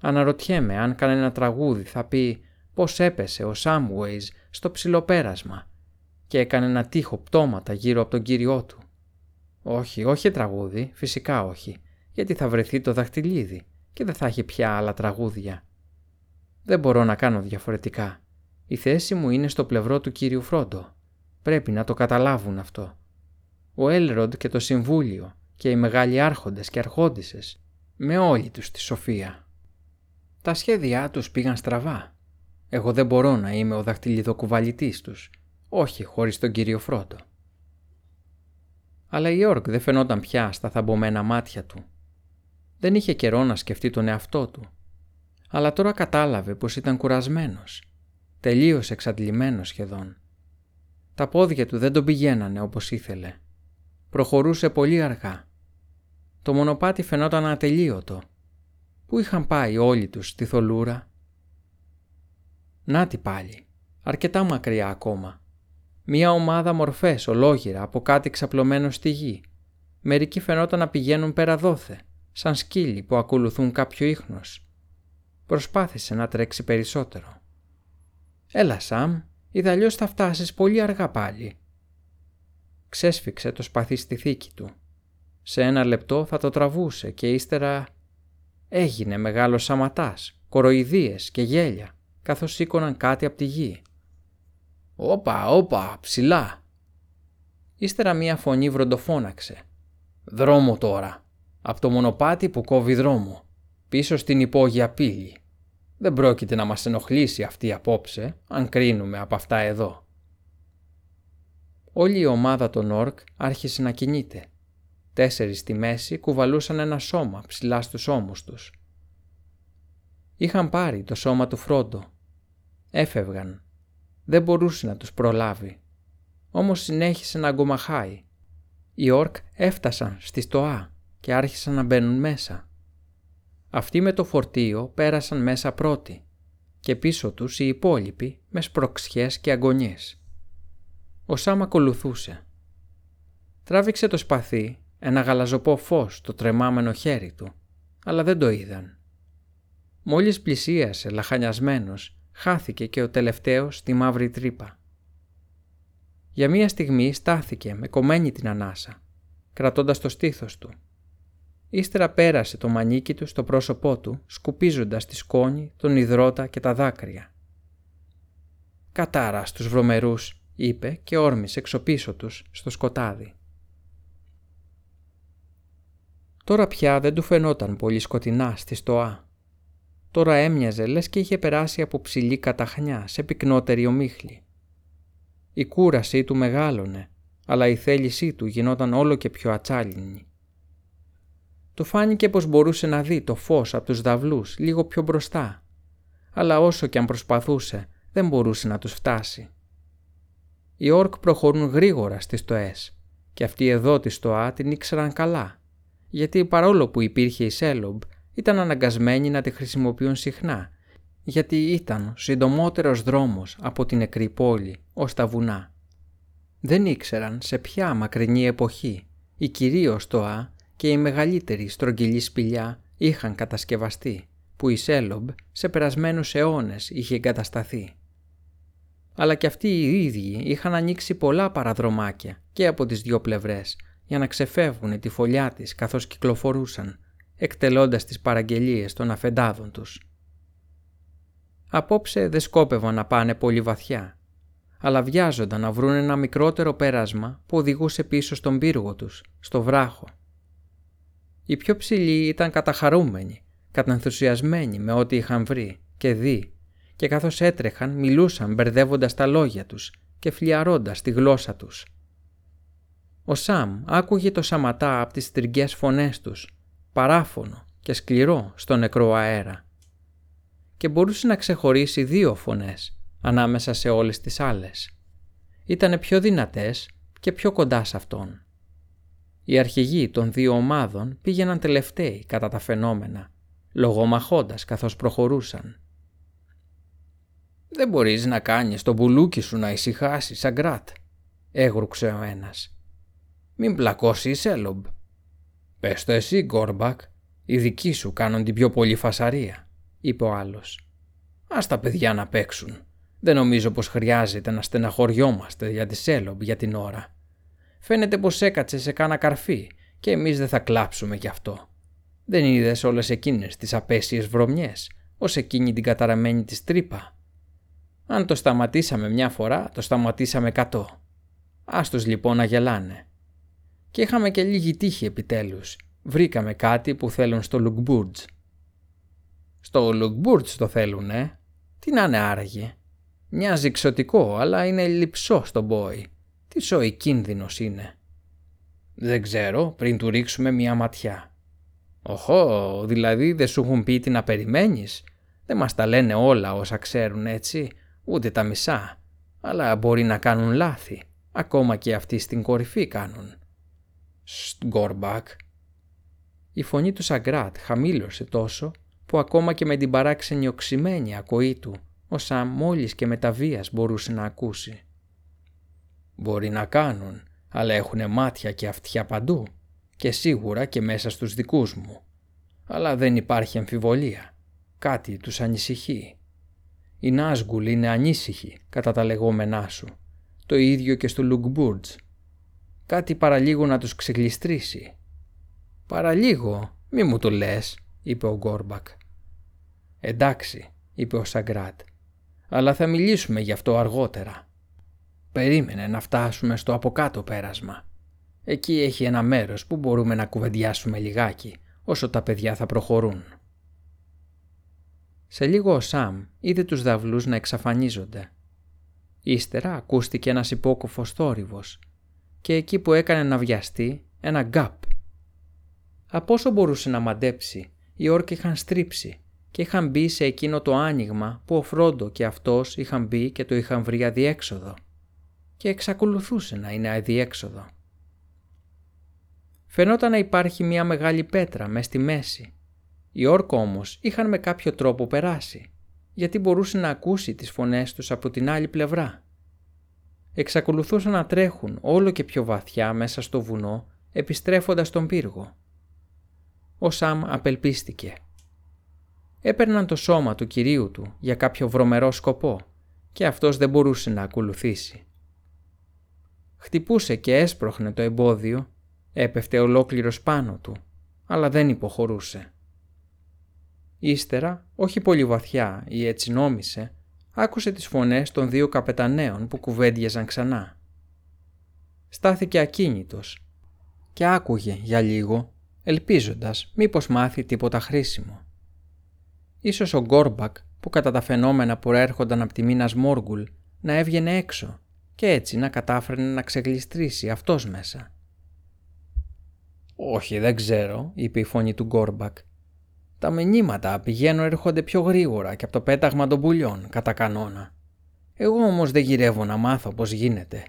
Αναρωτιέμαι αν κανένα τραγούδι θα πει πως έπεσε ο Σάμουέιζ στο ψηλοπέρασμα και έκανε ένα τείχο πτώματα γύρω από τον κύριό του. Όχι, όχι τραγούδι, φυσικά όχι, γιατί θα βρεθεί το δαχτυλίδι και δεν θα έχει πια άλλα τραγούδια. Δεν μπορώ να κάνω διαφορετικά. Η θέση μου είναι στο πλευρό του κύριου Φρόντο. Πρέπει να το καταλάβουν αυτό. Ο Έλροντ και το Συμβούλιο και οι μεγάλοι άρχοντες και αρχόντισες, με όλη τους τη σοφία. Τα σχέδιά τους πήγαν στραβά. Εγώ δεν μπορώ να είμαι ο δαχτυλιδοκουβαλητής τους, όχι χωρίς τον κύριο Φρόντο. Αλλά η Όρκ δεν φαινόταν πια στα θαμπομένα μάτια του. Δεν είχε καιρό να σκεφτεί τον εαυτό του. Αλλά τώρα κατάλαβε πως ήταν κουρασμένος. Τελείως εξαντλημένος σχεδόν. Τα πόδια του δεν τον πηγαίνανε όπως ήθελε. Προχωρούσε πολύ αργά. Το μονοπάτι φαινόταν ατελείωτο. Πού είχαν πάει όλοι τους στη θολούρα; Νάτι πάλι. Αρκετά μακριά ακόμα. Μία ομάδα μορφές ολόγυρα από κάτι ξαπλωμένο στη γη. Μερικοί φαινόταν να πηγαίνουν πέρα δόθε, σαν σκύλοι που ακολουθούν κάποιο ίχνος. Προσπάθησε να τρέξει περισσότερο. «Έλα, Σαμ, ιδαλλιώς θα φτάσεις πολύ αργά πάλι». Ξέσφιξε το σπαθί στη θήκη του. Σε ένα λεπτό θα το τραβούσε και ύστερα έγινε μεγάλος σαματάς, κοροϊδίες και γέλια, καθώς σήκωναν κάτι από τη γη. «Όπα, όπα, ψηλά!» Ύστερα μία φωνή βροντοφώναξε. «Δρόμο τώρα, από το μονοπάτι που κόβει δρόμο, πίσω στην υπόγεια πύλη. Δεν πρόκειται να μας ενοχλήσει αυτή απόψε, αν κρίνουμε από αυτά εδώ». Όλη η ομάδα των Ορκ άρχισε να κινείται. Τέσσερις στη μέση κουβαλούσαν ένα σώμα ψηλά στους ώμους τους. Είχαν πάρει το σώμα του Φρόντο. Έφευγαν δεν μπορούσε να τους προλάβει. Όμως συνέχισε να αγκομαχάει. Οι όρκ έφτασαν στη στοά και άρχισαν να μπαίνουν μέσα. Αυτοί με το φορτίο πέρασαν μέσα πρώτοι και πίσω τους οι υπόλοιποι με σπροξιές και αγωνιές. Ο Σάμ ακολουθούσε. Τράβηξε το σπαθί, ένα γαλαζοπό φως στο τρεμάμενο χέρι του, αλλά δεν το είδαν. Μόλις πλησίασε λαχανιασμένος, χάθηκε και ο τελευταίος στη μαύρη τρύπα. Για μία στιγμή στάθηκε με κομμένη την ανάσα, κρατώντας το στήθος του. Ύστερα πέρασε το μανίκι του στο πρόσωπό του, σκουπίζοντας τη σκόνη, τον υδρότα και τα δάκρυα. «Κατάρα στους βρωμερούς», είπε και όρμησε εξωπίσω τους στο σκοτάδι. Τώρα πια δεν του φαινόταν πολύ σκοτεινά στη στοά Τώρα έμοιαζε λες και είχε περάσει από ψηλή καταχνιά σε πυκνότερη ομίχλη. Η κούρασή του μεγάλωνε, αλλά η θέλησή του γινόταν όλο και πιο ατσάλινη. Του φάνηκε πως μπορούσε να δει το φως από τους δαυλούς λίγο πιο μπροστά, αλλά όσο και αν προσπαθούσε δεν μπορούσε να τους φτάσει. Οι όρκ προχωρούν γρήγορα στις στοές και αυτοί εδώ της στοά την ήξεραν καλά, γιατί παρόλο που υπήρχε η Σέλομπ ήταν αναγκασμένοι να τη χρησιμοποιούν συχνά, γιατί ήταν ο συντομότερος δρόμος από την νεκρή πόλη ως τα βουνά. Δεν ήξεραν σε ποια μακρινή εποχή η κυρίως το Α και η μεγαλύτερη στρογγυλή σπηλιά είχαν κατασκευαστεί, που η Σέλομπ σε περασμένους αιώνες είχε εγκατασταθεί. Αλλά και αυτοί οι ίδιοι είχαν ανοίξει πολλά παραδρομάκια και από τις δύο πλευρές για να ξεφεύγουν τη φωλιά της καθώς κυκλοφορούσαν εκτελώντας τις παραγγελίες των αφεντάδων τους. Απόψε δεν σκόπευαν να πάνε πολύ βαθιά, αλλά βιάζονταν να βρουν ένα μικρότερο πέρασμα που οδηγούσε πίσω στον πύργο τους, στο βράχο. Οι πιο ψηλοί ήταν καταχαρούμενοι, κατανθουσιασμένοι με ό,τι είχαν βρει και δει και καθώς έτρεχαν μιλούσαν μπερδεύοντας τα λόγια τους και φλιαρώντας τη γλώσσα τους. Ο Σαμ άκουγε το σαματά από τις τριγκές φωνές τους παράφωνο και σκληρό στο νεκρό αέρα και μπορούσε να ξεχωρίσει δύο φωνές ανάμεσα σε όλες τις άλλες. Ήτανε πιο δυνατές και πιο κοντά σε αυτόν. Οι αρχηγοί των δύο ομάδων πήγαιναν τελευταίοι κατά τα φαινόμενα, λογομαχώντας καθώς προχωρούσαν. «Δεν μπορείς να κάνεις το μπουλούκι σου να ησυχάσεις, Σαγκράτ», έγρουξε ο ένας. «Μην πλακώσεις η Σέλομπ», «Πες το εσύ, Γκόρμπακ. Οι δικοί σου κάνουν την πιο πολύ φασαρία», είπε ο άλλος. «Ας τα παιδιά να παίξουν. Δεν νομίζω πως χρειάζεται να στεναχωριόμαστε για τη Σέλομπ για την ώρα. Φαίνεται πως έκατσε σε κάνα καρφί και εμείς δεν θα κλάψουμε γι' αυτό. Δεν είδες όλες εκείνες τις απέσιες βρωμιές, ως εκείνη την καταραμένη της τρύπα; Αν το σταματήσαμε μια φορά, το σταματήσαμε εκατό. Άσ' τους λοιπόν να γελάνε. Και είχαμε και λίγη τύχη επιτέλους. Βρήκαμε κάτι που θέλουν στο Λουκμπούρτζ. Στο Λουκμπούρτζ το θέλουνε. Τι να είναι άραγε; Μοιάζει εξωτικό, αλλά είναι λειψό στο μπόι. Τι σόι κίνδυνος είναι; Δεν ξέρω, πριν του ρίξουμε μια ματιά. Οχό, δηλαδή δεν σου έχουν πει τι να περιμένεις; Δεν μας τα λένε όλα όσα ξέρουν έτσι, ούτε τα μισά. Αλλά μπορεί να κάνουν λάθη. Ακόμα και αυτοί στην κορυφή κάνουν. Στ, Γκόρμπακ. Η φωνή του Σαγκράτ χαμήλωσε τόσο που ακόμα και με την παράξενη οξυμένη ακοή του ο Σαμ μόλις και με τα βίας μπορούσε να ακούσει. Μπορεί να κάνουν, αλλά έχουνε μάτια και αυτιά παντού και σίγουρα και μέσα στους δικούς μου. Αλλά δεν υπάρχει αμφιβολία. Κάτι τους ανησυχεί. Οι Νάζγκουλ είναι ανήσυχοι κατά τα λεγόμενά σου. Το ίδιο και στο Λουγκμπούρτζ. Κάτι παραλίγο να τους ξεγλιστρήσει. «Παραλίγο, μη μου το λες», είπε ο Γκόρμπακ. «Εντάξει», είπε ο Σαγκράτ, «αλλά θα μιλήσουμε γι' αυτό αργότερα». Περίμενε να φτάσουμε στο από κάτω πέρασμα. Εκεί έχει ένα μέρος που μπορούμε να κουβεντιάσουμε λιγάκι όσο τα παιδιά θα προχωρούν. Σε λίγο ο Σαμ είδε τους δαυλούς να εξαφανίζονται. Ύστερα ακούστηκε ένας υπόκοφος θόρυβος και εκεί που έκανε να βιαστεί ένα γκάπ. Από όσο μπορούσε να μαντέψει, οι όρκοι είχαν στρίψει και είχαν μπει σε εκείνο το άνοιγμα που ο Φρόντο και αυτός είχαν μπει και το είχαν βρει αδιέξοδο και εξακολουθούσε να είναι αδιέξοδο. Φαινόταν να υπάρχει μια μεγάλη πέτρα μες στη μέση. Οι όρκο όμως είχαν με κάποιο τρόπο περάσει, γιατί μπορούσε να ακούσει τις φωνές τους από την άλλη πλευρά. Εξακολουθούσαν να τρέχουν όλο και πιο βαθιά μέσα στο βουνό, επιστρέφοντας τον πύργο. Ο Σαμ απελπίστηκε. Έπαιρναν το σώμα του κυρίου του για κάποιο βρωμερό σκοπό και αυτός δεν μπορούσε να ακολουθήσει. Χτυπούσε και έσπροχνε το εμπόδιο Έπεφτε ολόκληρος πάνω του, αλλά δεν υποχωρούσε. Ύστερα, όχι πολύ βαθιά ή έτσι νόμισε, άκουσε τις φωνές των δύο καπεταναίων που κουβέντιαζαν ξανά. Στάθηκε ακίνητος και άκουγε για λίγο, ελπίζοντας μήπως μάθει τίποτα χρήσιμο. Ίσως ο Γκόρμπακ που κατά τα φαινόμενα προέρχονταν από τη μήνα Μόργουλ να έβγαινε έξω και έτσι να κατάφερνε να ξεγλιστρήσει αυτός μέσα. «Όχι, δεν ξέρω», είπε η φωνή του Γκόρμπακ. «Τα μηνύματα πηγαίνουν έρχονται πιο γρήγορα και από το πέταγμα των πουλιών, κατά κανόνα. Εγώ όμως δεν γυρεύω να μάθω πώς γίνεται.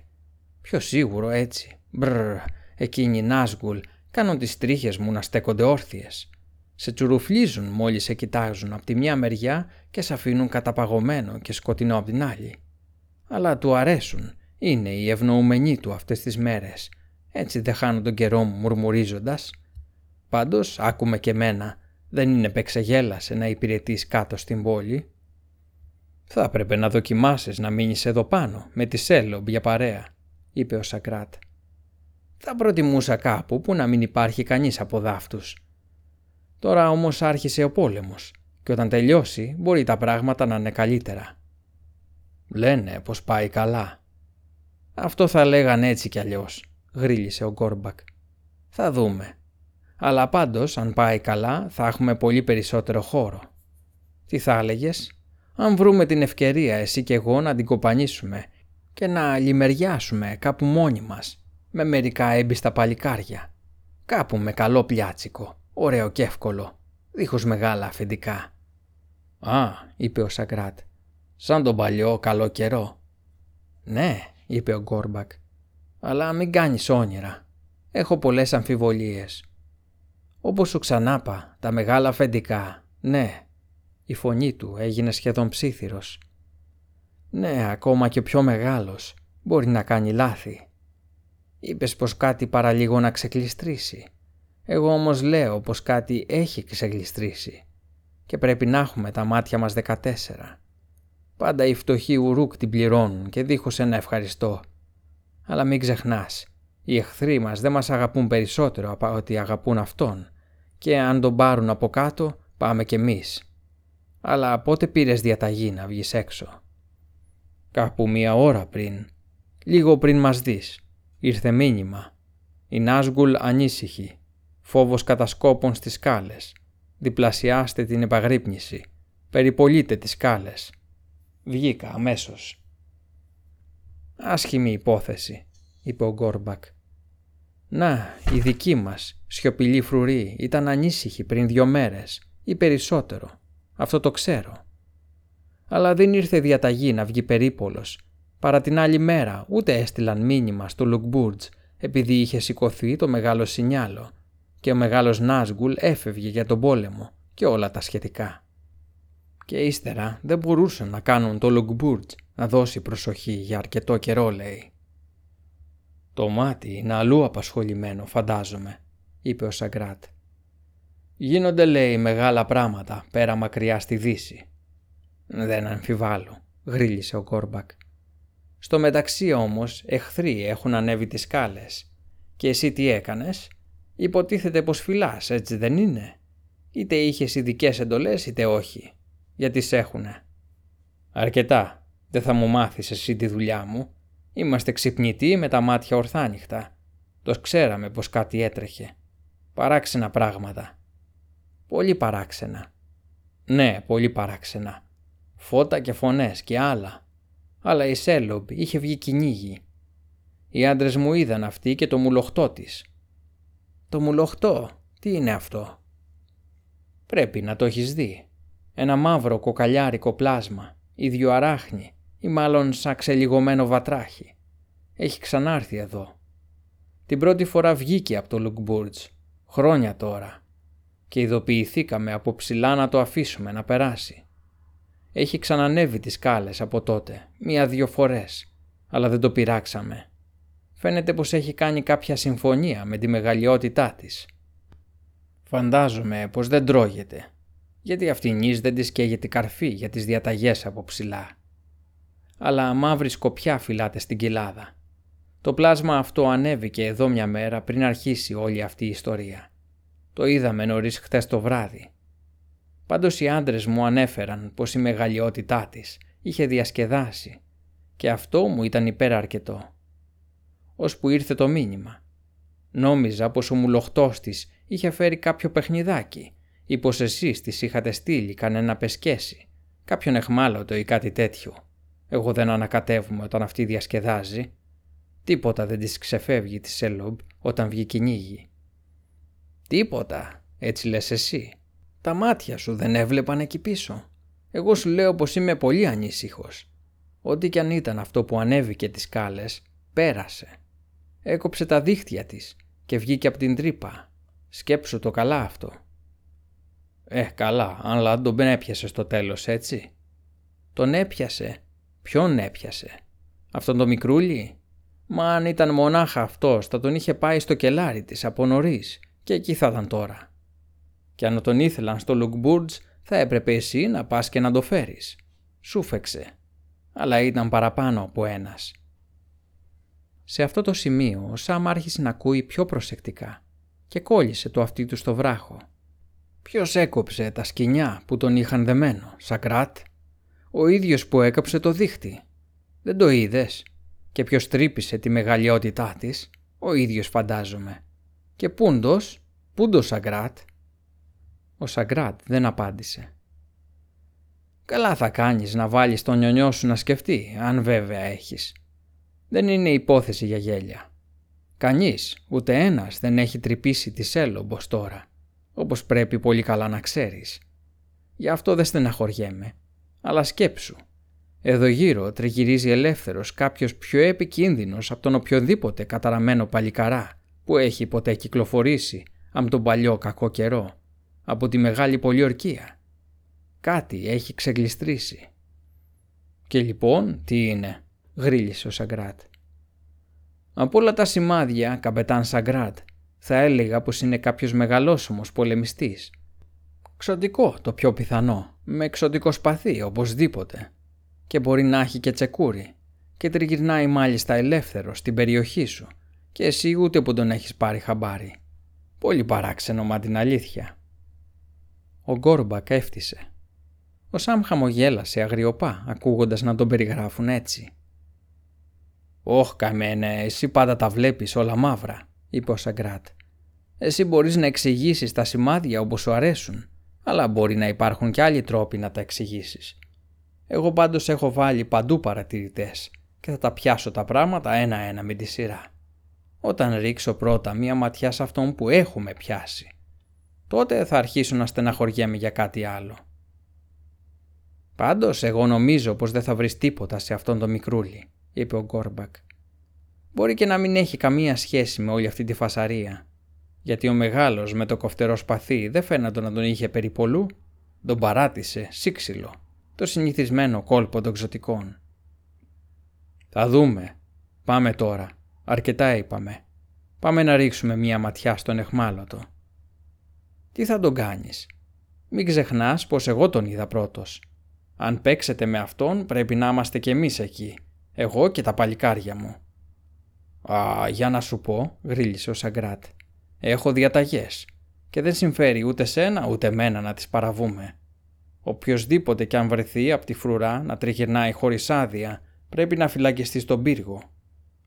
Πιο σίγουρο έτσι. Μπρρ, εκείνοι οι Νάσγκουλ κάνουν τις τρίχες μου να στέκονται όρθιες. Σε τσουρουφλίζουν μόλις σε κοιτάζουν από τη μια μεριά και σε αφήνουν καταπαγωμένο και σκοτεινό από την άλλη. Αλλά του αρέσουν, είναι οι ευνοούμενοι του αυτές τις μέρες έτσι δεν χάνω τον καιρό μου μουρμουρίζοντας. Πάντως, άκουμε και μένα, δεν είναι πεξεγέλασε να υπηρετείς κάτω στην πόλη. Θα έπρεπε να δοκιμάσεις να μείνεις εδώ πάνω, με τη Σέλομπ για παρέα, είπε ο Σακράτ. Θα προτιμούσα κάπου που να μην υπάρχει κανείς από δάφτους. Τώρα όμως άρχισε ο πόλεμος και όταν τελειώσει μπορεί τα πράγματα να είναι καλύτερα. Λένε πως πάει καλά. Αυτό θα λέγαν έτσι κι αλλιώς γρίλησε ο Γκόρμπακ. Θα δούμε. Αλλά πάντως, αν πάει καλά, θα έχουμε πολύ περισσότερο χώρο. Τι θα έλεγες, αν βρούμε την ευκαιρία εσύ και εγώ να την κοπανίσουμε και να λιμεριάσουμε κάπου μόνοι μας, με μερικά έμπιστα παλικάρια. Κάπου με καλό πιάτσικο, ωραίο και εύκολο, δίχως μεγάλα αφεντικά. «Α», είπε ο Σαγκράτ, «σαν τον παλιό καλό καιρό». «Ναι», είπε ο Γκόρμπακ, αλλά μην κάνεις όνειρα. Έχω πολλές αμφιβολίες. Όπως σου ξανάπα, τα μεγάλα αφεντικά, ναι. Η φωνή του έγινε σχεδόν ψήθυρος. Ναι, ακόμα και πιο μεγάλος. Μπορεί να κάνει λάθη. Είπες πως κάτι παραλίγο να ξεκλειστρήσει. Εγώ όμως λέω πως κάτι έχει ξεκλειστρήσει. Και πρέπει να έχουμε τα μάτια μας 14. Πάντα οι φτωχοί ουρούκ την πληρώνουν και δίχως ένα ευχαριστώ αλλά μην ξεχνάς, οι εχθροί μας δεν μας αγαπούν περισσότερο από ότι αγαπούν αυτόν και αν τον πάρουν από κάτω πάμε κι εμείς. Αλλά πότε πήρες διαταγή να βγεις έξω; Κάπου μία ώρα πριν. Λίγο πριν μας δεις. Ήρθε μήνυμα. Η Νάσγκουλ ανήσυχη. Φόβος κατασκόπων στις σκάλες. Διπλασιάστε την επαγρύπνηση. Περιπολείτε τις σκάλες. Βγήκα αμέσως. Άσχημη υπόθεση, είπε ο Γκόρμπακ. Να, οι δικοί μας, σιωπηλοί φρουροί, ήταν ανήσυχοι πριν δυο μέρες ή περισσότερο. Αυτό το ξέρω. Αλλά δεν ήρθε διαταγή να βγει περίπολος. Παρά την άλλη μέρα ούτε έστειλαν μήνυμα στο Λουκμπούρτζ επειδή είχε σηκωθεί το μεγάλο σινιάλο και ο μεγάλος Νάζγκουλ έφευγε για τον πόλεμο και όλα τα σχετικά. Και ύστερα δεν μπορούσαν να κάνουν το Λουκμπούρτζ να δώσει προσοχή για αρκετό καιρό λέει. «Το μάτι είναι αλλού απασχολημένο φαντάζομαι», είπε ο Σαγκράτ. «Γίνονται λέει μεγάλα πράγματα πέρα μακριά στη Δύση». «Δεν αμφιβάλλω», γρίλησε ο Κόρμπακ. «Στο μεταξύ όμως εχθροί έχουν ανέβει τις σκάλες. Και εσύ τι έκανες» Υποτίθεται πως φυλάς, έτσι δεν είναι; Είτε είχες ειδικές εντολές είτε όχι. Γιατί σε έχουνε. Αρκετά. Δεν θα μου μάθεις εσύ τη δουλειά μου. Είμαστε ξυπνητοί με τα μάτια ορθάνυχτα. Το ξέραμε πως κάτι έτρεχε. Παράξενα πράγματα. Πολύ παράξενα. Ναι, πολύ παράξενα. Φώτα και φωνές και άλλα. Αλλά η Σέλομπ είχε βγει κυνήγι. Οι άντρες μου είδαν αυτή και το μουλοχτό της. Το μουλοχτό, τι είναι αυτό; Πρέπει να το έχεις δει. Ένα μαύρο κοκαλιάρικο πλάσμα, ίδιο αράχνη ή μάλλον σαν ξελιγωμένο βατράχι. Έχει ξανάρθει εδώ. Την πρώτη φορά βγήκε από το Λουκμπούρτζ, χρόνια τώρα, και ειδοποιηθήκαμε από ψηλά να το αφήσουμε να περάσει. Έχει ξανανεύει τις σκάλες από τότε, μία-δυο φορές, αλλά δεν το πειράξαμε φαίνεται πως έχει κάνει κάποια συμφωνία με τη μεγαλειότητά της. Φαντάζομαι πως δεν τρώγεται, γιατί αυτήν δεν της καίγεται καρφί για τις διαταγές από ψηλά. Αλλά μαύρη σκοπιά φυλάται στην κοιλάδα. Το πλάσμα αυτό ανέβηκε εδώ μια μέρα πριν αρχίσει όλη αυτή η ιστορία. Το είδαμε νωρίς χτες το βράδυ. Πάντως οι άντρες μου ανέφεραν πως η μεγαλειότητά της είχε διασκεδάσει και αυτό μου ήταν υπεραρκετό ώσπου ήρθε το μήνυμα. Νόμιζα πως ο μουλοχτός της είχε φέρει κάποιο παιχνιδάκι ή πως εσείς της είχατε στείλει κανένα πεσκέση, κάποιον εχμάλωτο ή κάτι τέτοιο. Εγώ δεν ανακατεύουμε όταν αυτή διασκεδάζει. Τίποτα δεν της ξεφεύγει της Σέλομπ όταν βγει κυνήγι. Τίποτα, έτσι λες εσύ. Τα μάτια σου δεν έβλεπαν εκεί πίσω. Εγώ σου λέω πως είμαι πολύ ανήσυχος. Ό,τι κι αν ήταν αυτό που ανέβηκε τις σκάλες, πέρασε. Έκοψε τα δίχτυα της και βγήκε από την τρύπα. Σκέψου το καλά αυτό. Ε, καλά, αλλά τον έπιασε στο τέλος, έτσι. Τον έπιασε. Ποιον έπιασε; Αυτόν τον μικρούλι; Μα αν ήταν μονάχα αυτός θα τον είχε πάει στο κελάρι της από νωρίς και εκεί θα ήταν τώρα. Και αν τον ήθελαν στο Λουκμπούρτζ θα έπρεπε εσύ να πας και να το φέρεις. Σούφεξε. Αλλά ήταν παραπάνω από ένας. Σε αυτό το σημείο ο Σάμ άρχισε να ακούει πιο προσεκτικά και κόλλησε το αυτί του στο βράχο. Ποιος έκοψε τα σκοινιά που τον είχαν δεμένο, Σακράτ; Ο ίδιος που έκαψε το δίχτυ. Δεν το είδες. Και ποιος τρύπησε τη μεγαλειότητά της, ο ίδιος φαντάζομαι. Και πούντος, πούντος Σαγκράτ. Ο Σαγκράτ δεν απάντησε. Καλά θα κάνεις να βάλεις τον νιονιό σου να σκεφτεί, αν βέβαια έχεις δεν είναι υπόθεση για γέλια. Κανείς, ούτε ένας δεν έχει τρυπήσει τη σέλομπος τώρα, όπως πρέπει πολύ καλά να ξέρεις. Γι' αυτό δεν στεναχωριέμαι, αλλά σκέψου. Εδώ γύρω τριγυρίζει ελεύθερος κάποιος πιο επικίνδυνος από τον οποιοδήποτε καταραμένο παλικαρά που έχει ποτέ κυκλοφορήσει από τον παλιό κακό καιρό, από τη μεγάλη πολιορκία. Κάτι έχει ξεγλιστρήσει. Και λοιπόν τι είναι, γρίλησε ο Σαγκράτ. Από όλα τα σημάδια, καπετάν Σαγκράτ, θα έλεγα πως είναι κάποιος μεγαλόσωμος πολεμιστής. Ξωτικό το πιο πιθανό, με εξωτικό σπαθί οπωσδήποτε. Και μπορεί να έχει και τσεκούρι και τριγυρνάει μάλιστα ελεύθερο στην περιοχή σου και εσύ ούτε που τον έχεις πάρει χαμπάρι. Πολύ παράξενο μα την αλήθεια. Ο Γκόρμπακ έφτισε. Ο Σαμ χαμογέλασε αγριοπά, ακούγοντας να τον περιγράφουν έτσι. «Όχ, καημένε, εσύ πάντα τα βλέπεις όλα μαύρα», είπε ο Σαγκράτ. «Εσύ μπορείς να εξηγήσεις τα σημάδια όπως σου αρέσουν, αλλά μπορεί να υπάρχουν και άλλοι τρόποι να τα εξηγήσεις. Εγώ πάντως έχω βάλει παντού παρατηρητές και θα τα πιάσω τα πράγματα ένα-ένα με τη σειρά. Όταν ρίξω πρώτα μία ματιά σε αυτόν που έχουμε πιάσει, τότε θα αρχίσουν να στεναχωριέμαι για κάτι άλλο. Πάντως εγώ νομίζω πως δεν θα βρεις τίποτα σε αυτόν τον μικρούλι, είπε ο Γκόρμπακ. Μπορεί και να μην έχει καμία σχέση με όλη αυτή τη φασαρία, γιατί ο μεγάλος με το κοφτερό σπαθί δεν φαίνεται να τον είχε περιπολού, τον παράτησε σύξυλο, το συνηθισμένο κόλπο των ξωτικών. Θα δούμε. Πάμε τώρα. Αρκετά είπαμε. Πάμε να ρίξουμε μία ματιά στον εχμάλωτο. Τι θα τον κάνεις; Μην ξεχνάς πως εγώ τον είδα πρώτος. Αν παίξετε με αυτόν πρέπει να είμαστε κι εμείς εκεί. Εγώ και τα παλικάρια μου. «Α, για να σου πω», γρίλησε ο Σαγκράτ. «Έχω διαταγές και δεν συμφέρει ούτε σένα ούτε μένα να τις παραβούμε. Οποιοδήποτε κι αν βρεθεί από τη φρουρά να τριγυρνάει χωρίς άδεια πρέπει να φυλακιστεί στον πύργο.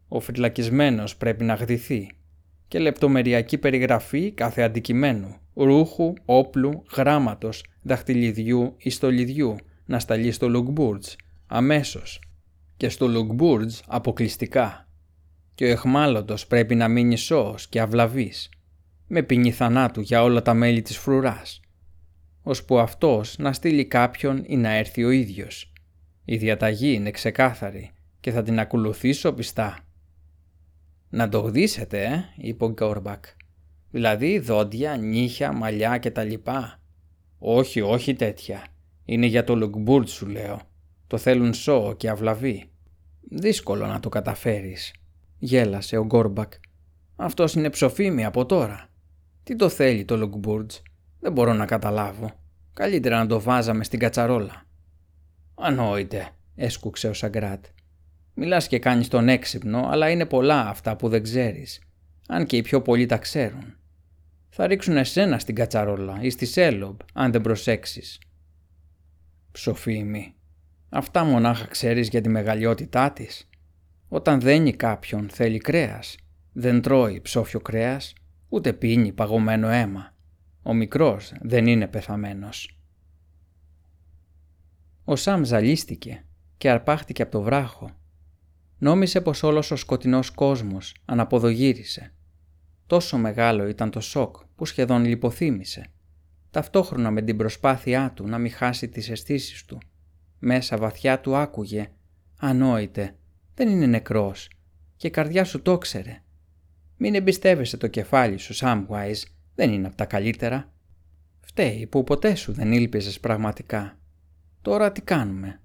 Ο φυλακισμένος πρέπει να γδυθεί και λεπτομερειακή περιγραφή κάθε αντικειμένου, ρούχου, όπλου, γράμματος, δαχτυλιδιού ή στολιδιού να σταλεί στο Λουγκμπούρτζ αμέσως και στο Λουγκμπούρτζ αποκλειστικά. Και ο αιχμάλωτος πρέπει να μείνει σώος και αβλαβής, με ποινή θανάτου για όλα τα μέλη της φρουράς, ώσπου αυτός να στείλει κάποιον ή να έρθει ο ίδιος. Η διαταγή είναι ξεκάθαρη και θα την ακολουθήσω πιστά. «Να το γδύσετε, ε», είπε ο Γκόρμπακ. «Δηλαδή δόντια, νύχια, μαλλιά κτλ. Όχι, όχι τέτοια. Είναι για το Λουγκμπούρτ σου λέω. Το θέλουν σώο και αβλαβή. Δύσκολο να το καταφέρεις. Γέλασε ο Γκόρμπακ. Αυτός είναι ψοφίμι από τώρα. Τι το θέλει το Λουγκμπούρτ. Δεν μπορώ να καταλάβω. Καλύτερα να το βάζαμε στην κατσαρόλα. Ανόητε, έσκουξε ο Σαγκράτ. Μιλάς και κάνεις τον έξυπνο, αλλά είναι πολλά αυτά που δεν ξέρεις. Αν και οι πιο πολλοί τα ξέρουν. Θα ρίξουν εσένα στην κατσαρόλα ή στη Σέλομπ, αν δεν προσέξεις. Ψοφίμη. Αυτά μονάχα ξέρεις για τη μεγαλειότητά της. Όταν δένει κάποιον θέλει κρέας. Δεν τρώει ψόφιο κρέας, ούτε πίνει παγωμένο αίμα. Ο μικρός δεν είναι πεθαμένος. Ο Σαμ ζαλίστηκε και αρπάχτηκε από το βράχο. Νόμισε πως όλος ο σκοτεινός κόσμος αναποδογύρισε. Τόσο μεγάλο ήταν το σοκ που σχεδόν λιποθύμησε ταυτόχρονα με την προσπάθειά του να μην χάσει τις αισθήσεις του. Μέσα βαθιά του άκουγε «Ανόητε, δεν είναι νεκρός» και η καρδιά σου το ξέρε. Μην εμπιστεύεσαι το κεφάλι σου, Samwise, δεν είναι από τα καλύτερα. Φταίει που ποτέ σου δεν ήλπιζες πραγματικά. Τώρα τι κάνουμε;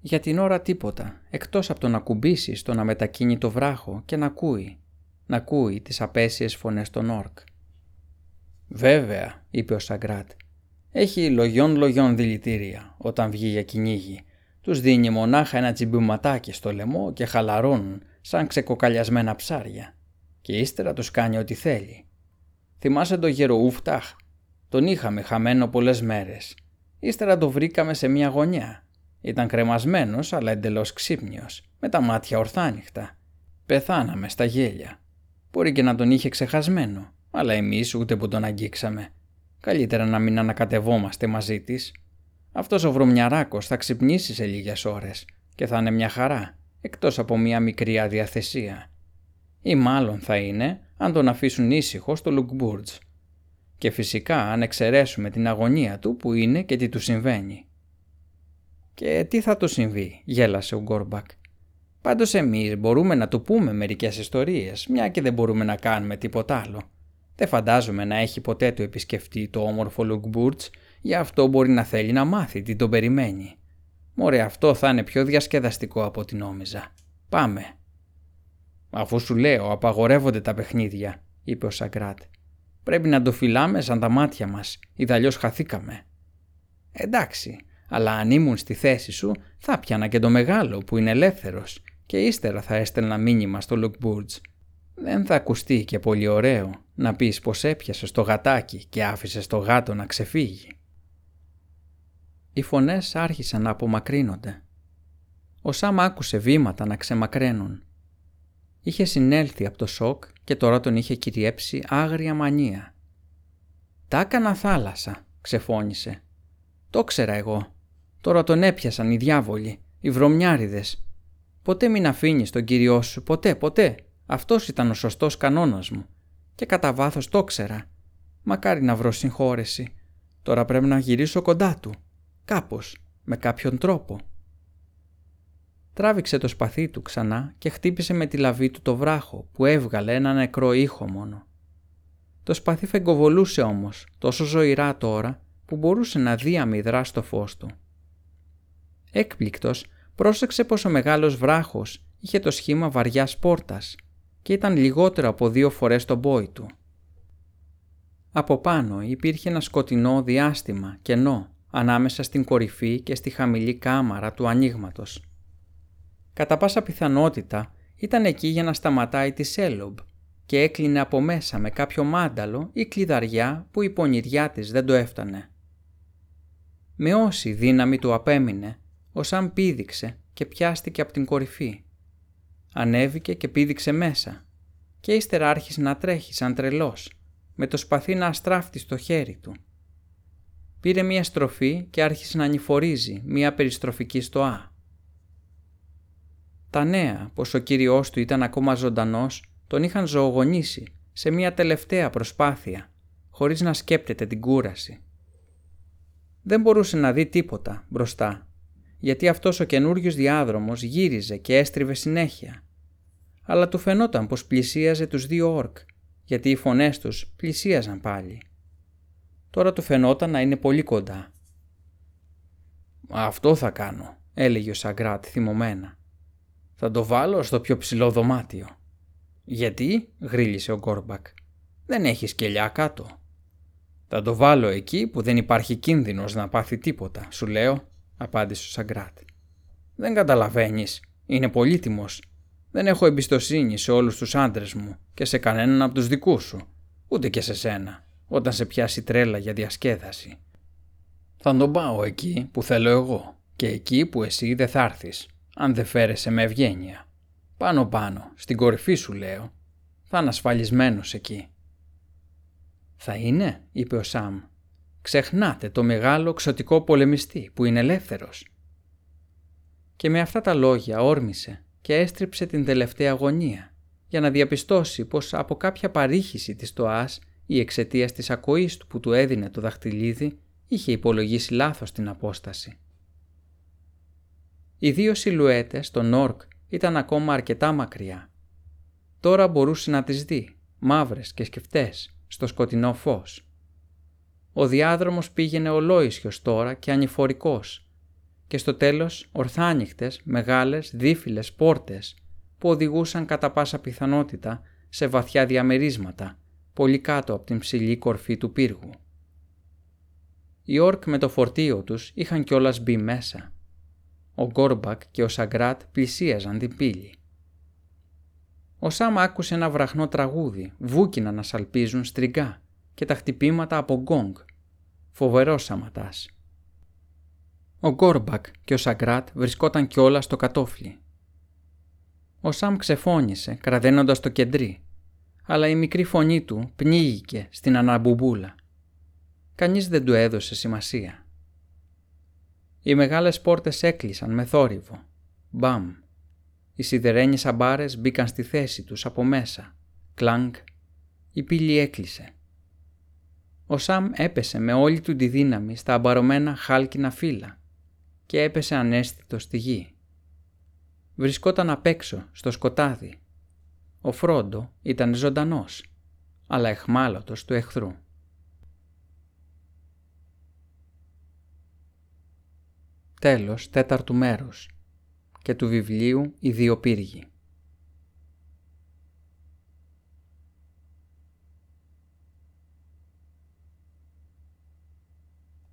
Για την ώρα τίποτα, εκτός από το να κουμπίσεις το να μετακίνει το βράχο και να ακούει. Να ακούει τις απέσιες φωνές των όρκ. Βέβαια, είπε ο Σαγκράτ. Έχει λογιών λογιών δηλητήρια όταν βγει για κυνήγι. Τους δίνει μονάχα ένα τσιμπηματάκι στο λαιμό και χαλαρώνουν σαν ξεκοκαλιασμένα ψάρια. Και ύστερα τους κάνει ό,τι θέλει. Θυμάσαι το γεροούφταχ; Τον είχαμε χαμένο πολλές μέρες. Ύστερα το βρήκαμε σε μια γωνιά. Ήταν κρεμασμένος αλλά εντελώς ξύπνιος, με τα μάτια ορθάνυχτα. Πεθάναμε στα γέλια. Μπορεί και να τον είχε ξεχασμένο αλλά εμείς ούτε που τον αγγίξαμε. Καλύτερα να μην ανακατευόμαστε μαζί της. Αυτός ο βρωμιαράκος θα ξυπνήσει σε λίγες ώρες και θα είναι μια χαρά, εκτός από μια μικρή αδιαθεσία. Ή μάλλον θα είναι αν τον αφήσουν ήσυχο στο Λουκμπούρτζ. Και φυσικά αν εξαιρέσουμε την αγωνία του πού είναι και τι του συμβαίνει. «Και τι θα του συμβεί» γέλασε ο Γκόρμπακ. «Πάντως εμείς μπορούμε να του πούμε μερικές ιστορίες, μια και δεν μπορούμε να κάνουμε τίποτα άλλο. Δεν φαντάζομαι να έχει ποτέ το επισκεφτεί το όμορφο Λουκμπούρτς, γι' αυτό μπορεί να θέλει να μάθει τι τον περιμένει. Μωρέ αυτό θα είναι πιο διασκεδαστικό από ό,τι νόμιζα. Πάμε. Αφού σου λέω απαγορεύονται τα παιχνίδια, είπε ο Σαγκράτ. Πρέπει να το φυλάμε σαν τα μάτια μας, αλλιώ χαθήκαμε. Εντάξει, αλλά αν ήμουν στη θέση σου θα πιάνα και το μεγάλο που είναι ελεύθερος και ύστερα θα έστελνα μήνυμα στο Λουκμπούρτς δεν θα ακουστεί και πολύ ωραίο να πεις πως έπιασες το μεγαλο που ειναι ελευθερος και υστερα θα εστελνα μηνυμα στο λουκμπουρτς δεν θα ακουστει και πολυ ωραιο να πεις πως έπιασε το γατάκι και άφησες το γάτο να ξεφύγει. να πεις πως έπιασε το γατάκι και άφησε το γατο να ξεφυγει να πεις πως έπιασε το γατάκι και άφησε το γάτο να ξεφύγει. Οι φωνές άρχισαν να απομακρύνονται. Ο Σάμ άκουσε βήματα να ξεμακραίνουν. Είχε συνέλθει από το σοκ και τώρα τον είχε κυριέψει άγρια μανία. «Τα έκανα θάλασσα», ξεφώνησε. «Το ξέρα εγώ. Τώρα τον έπιασαν οι διάβολοι, οι βρωμιάριδες. Ποτέ μην αφήνεις τον Κύριό σου, ποτέ, ποτέ. Αυτός ήταν ο σωστός κανόνας μου. Και κατά βάθος το ξέρα. Μακάρι να βρω συγχώρεση. Τώρα πρέπει να γυρίσω κοντά του. Κάπως, με κάποιον τρόπο. Τράβηξε το σπαθί του ξανά και χτύπησε με τη λαβή του το βράχο που έβγαλε ένα νεκρό ήχο μόνο. Το σπαθί φεγκοβολούσε όμως τόσο ζωηρά τώρα που μπορούσε να δει αμυδρά στο φως του. Έκπληκτος πρόσεξε πως ο μεγάλος βράχος είχε το σχήμα βαριάς πόρτας και ήταν λιγότερο από δύο φορές το μπόι του. Από πάνω υπήρχε ένα σκοτεινό διάστημα κενό ανάμεσα στην κορυφή και στη χαμηλή κάμαρα του ανοίγματος. Κατά πάσα πιθανότητα ήταν εκεί για να σταματάει τη Σέλομπ και έκλεινε από μέσα με κάποιο μάνταλο ή κλειδαριά που η πονηριά της δεν το έφτανε. Με όση δύναμη του απέμεινε, ο Σαμ πήδηξε και πιάστηκε από την κορυφή. Ανέβηκε και πήδηξε μέσα και ύστερα άρχισε να τρέχει σαν τρελός, με το σπαθί να αστράφτει στο χέρι του. Πήρε μία στροφή και άρχισε να ανηφορίζει μία περιστροφική στοά. Τα νέα πως ο κύριός του ήταν ακόμα ζωντανός τον είχαν ζωογονήσει σε μία τελευταία προσπάθεια, χωρίς να σκέπτεται την κούραση. Δεν μπορούσε να δει τίποτα μπροστά, γιατί αυτός ο καινούριο διάδρομος γύριζε και έστριβε συνέχεια. Αλλά του φαινόταν πως πλησίαζε τους δύο όρκ, γιατί οι φωνές τους πλησίαζαν πάλι. Τώρα του φαινόταν να είναι πολύ κοντά. «Αυτό θα κάνω», έλεγε ο Σαγκράτ θυμωμένα. «Θα το βάλω στο πιο ψηλό δωμάτιο». «Γιατί» γρίλησε ο Γκόρμπακ. «Δεν έχει σκελιά κάτω». «Θα το βάλω εκεί που δεν υπάρχει κίνδυνος να πάθει τίποτα, σου λέω», απάντησε ο Σαγκράτ. «Δεν καταλαβαίνεις. Είναι πολύτιμος. Δεν έχω εμπιστοσύνη σε όλους τους άντρες μου και σε κανέναν από τους δικούς σου, ούτε και σε σένα, όταν σε πιάσει τρέλα για διασκέδαση. Θα τον πάω εκεί που θέλω εγώ και εκεί που εσύ δεν θα έρθεις, αν δεν φέρεσαι με ευγένεια. Πάνω πάνω, στην κορυφή σου λέω. Θα είναι ασφαλισμένος εκεί. «Θα είναι», είπε ο Σαμ. «Ξεχνάτε το μεγάλο ξωτικό πολεμιστή που είναι ελεύθερος». Και με αυτά τα λόγια όρμησε και έστριψε την τελευταία αγωνία για να διαπιστώσει πως από κάποια παρήχηση της τοάς ή εξαιτίας της ακοής του που του έδινε το δαχτυλίδι είχε υπολογίσει λάθος την απόσταση. Οι δύο σιλουέτες, των Όρκ, ήταν ακόμα αρκετά μακριά. Τώρα μπορούσε να τις δει, μαύρες και σκεφτές, στο σκοτεινό φως. Ο διάδρομος πήγαινε ολόισιος τώρα και ανηφορικός και στο τέλος ορθάνυχτες, μεγάλες, δίφυλες πόρτες που οδηγούσαν κατά πάσα πιθανότητα σε βαθιά διαμερίσματα, πολύ κάτω από την ψηλή κορφή του πύργου. Οι Ορκ με το φορτίο τους είχαν κιόλας μπει μέσα. Ο Γκόρμπακ και ο Σαγκράτ πλησίαζαν την πύλη. Ο Σάμ άκουσε ένα βραχνό τραγούδι, βούκινα να σαλπίζουν στριγκά και τα χτυπήματα από γκονγκ. Φοβερός σαματάς. Ο Γκόρμπακ και ο Σαγκράτ βρισκόταν κιόλα στο κατώφλι. Ο Σαμ ξεφώνησε, κραδένοντας το κεντρί, αλλά η μικρή φωνή του πνίγηκε στην αναμπουμπούλα. Κανείς δεν του έδωσε σημασία. Οι μεγάλες πόρτες έκλεισαν με θόρυβο. Μπαμ. Οι σιδερένιες αμπάρες μπήκαν στη θέση τους από μέσα. Κλάνκ. Η πύλη έκλεισε. Ο Σαμ έπεσε με όλη του τη δύναμη στα αμπαρωμένα χάλκινα φύλλα και έπεσε ανέστητο στη γη. Βρισκόταν απ' έξω, στο σκοτάδι. Ο Φρόντο ήταν ζωντανός, αλλά εχμάλωτος του εχθρού. Τέλος τέταρτου μέρους και του βιβλίου «Οι δύο πύργοι».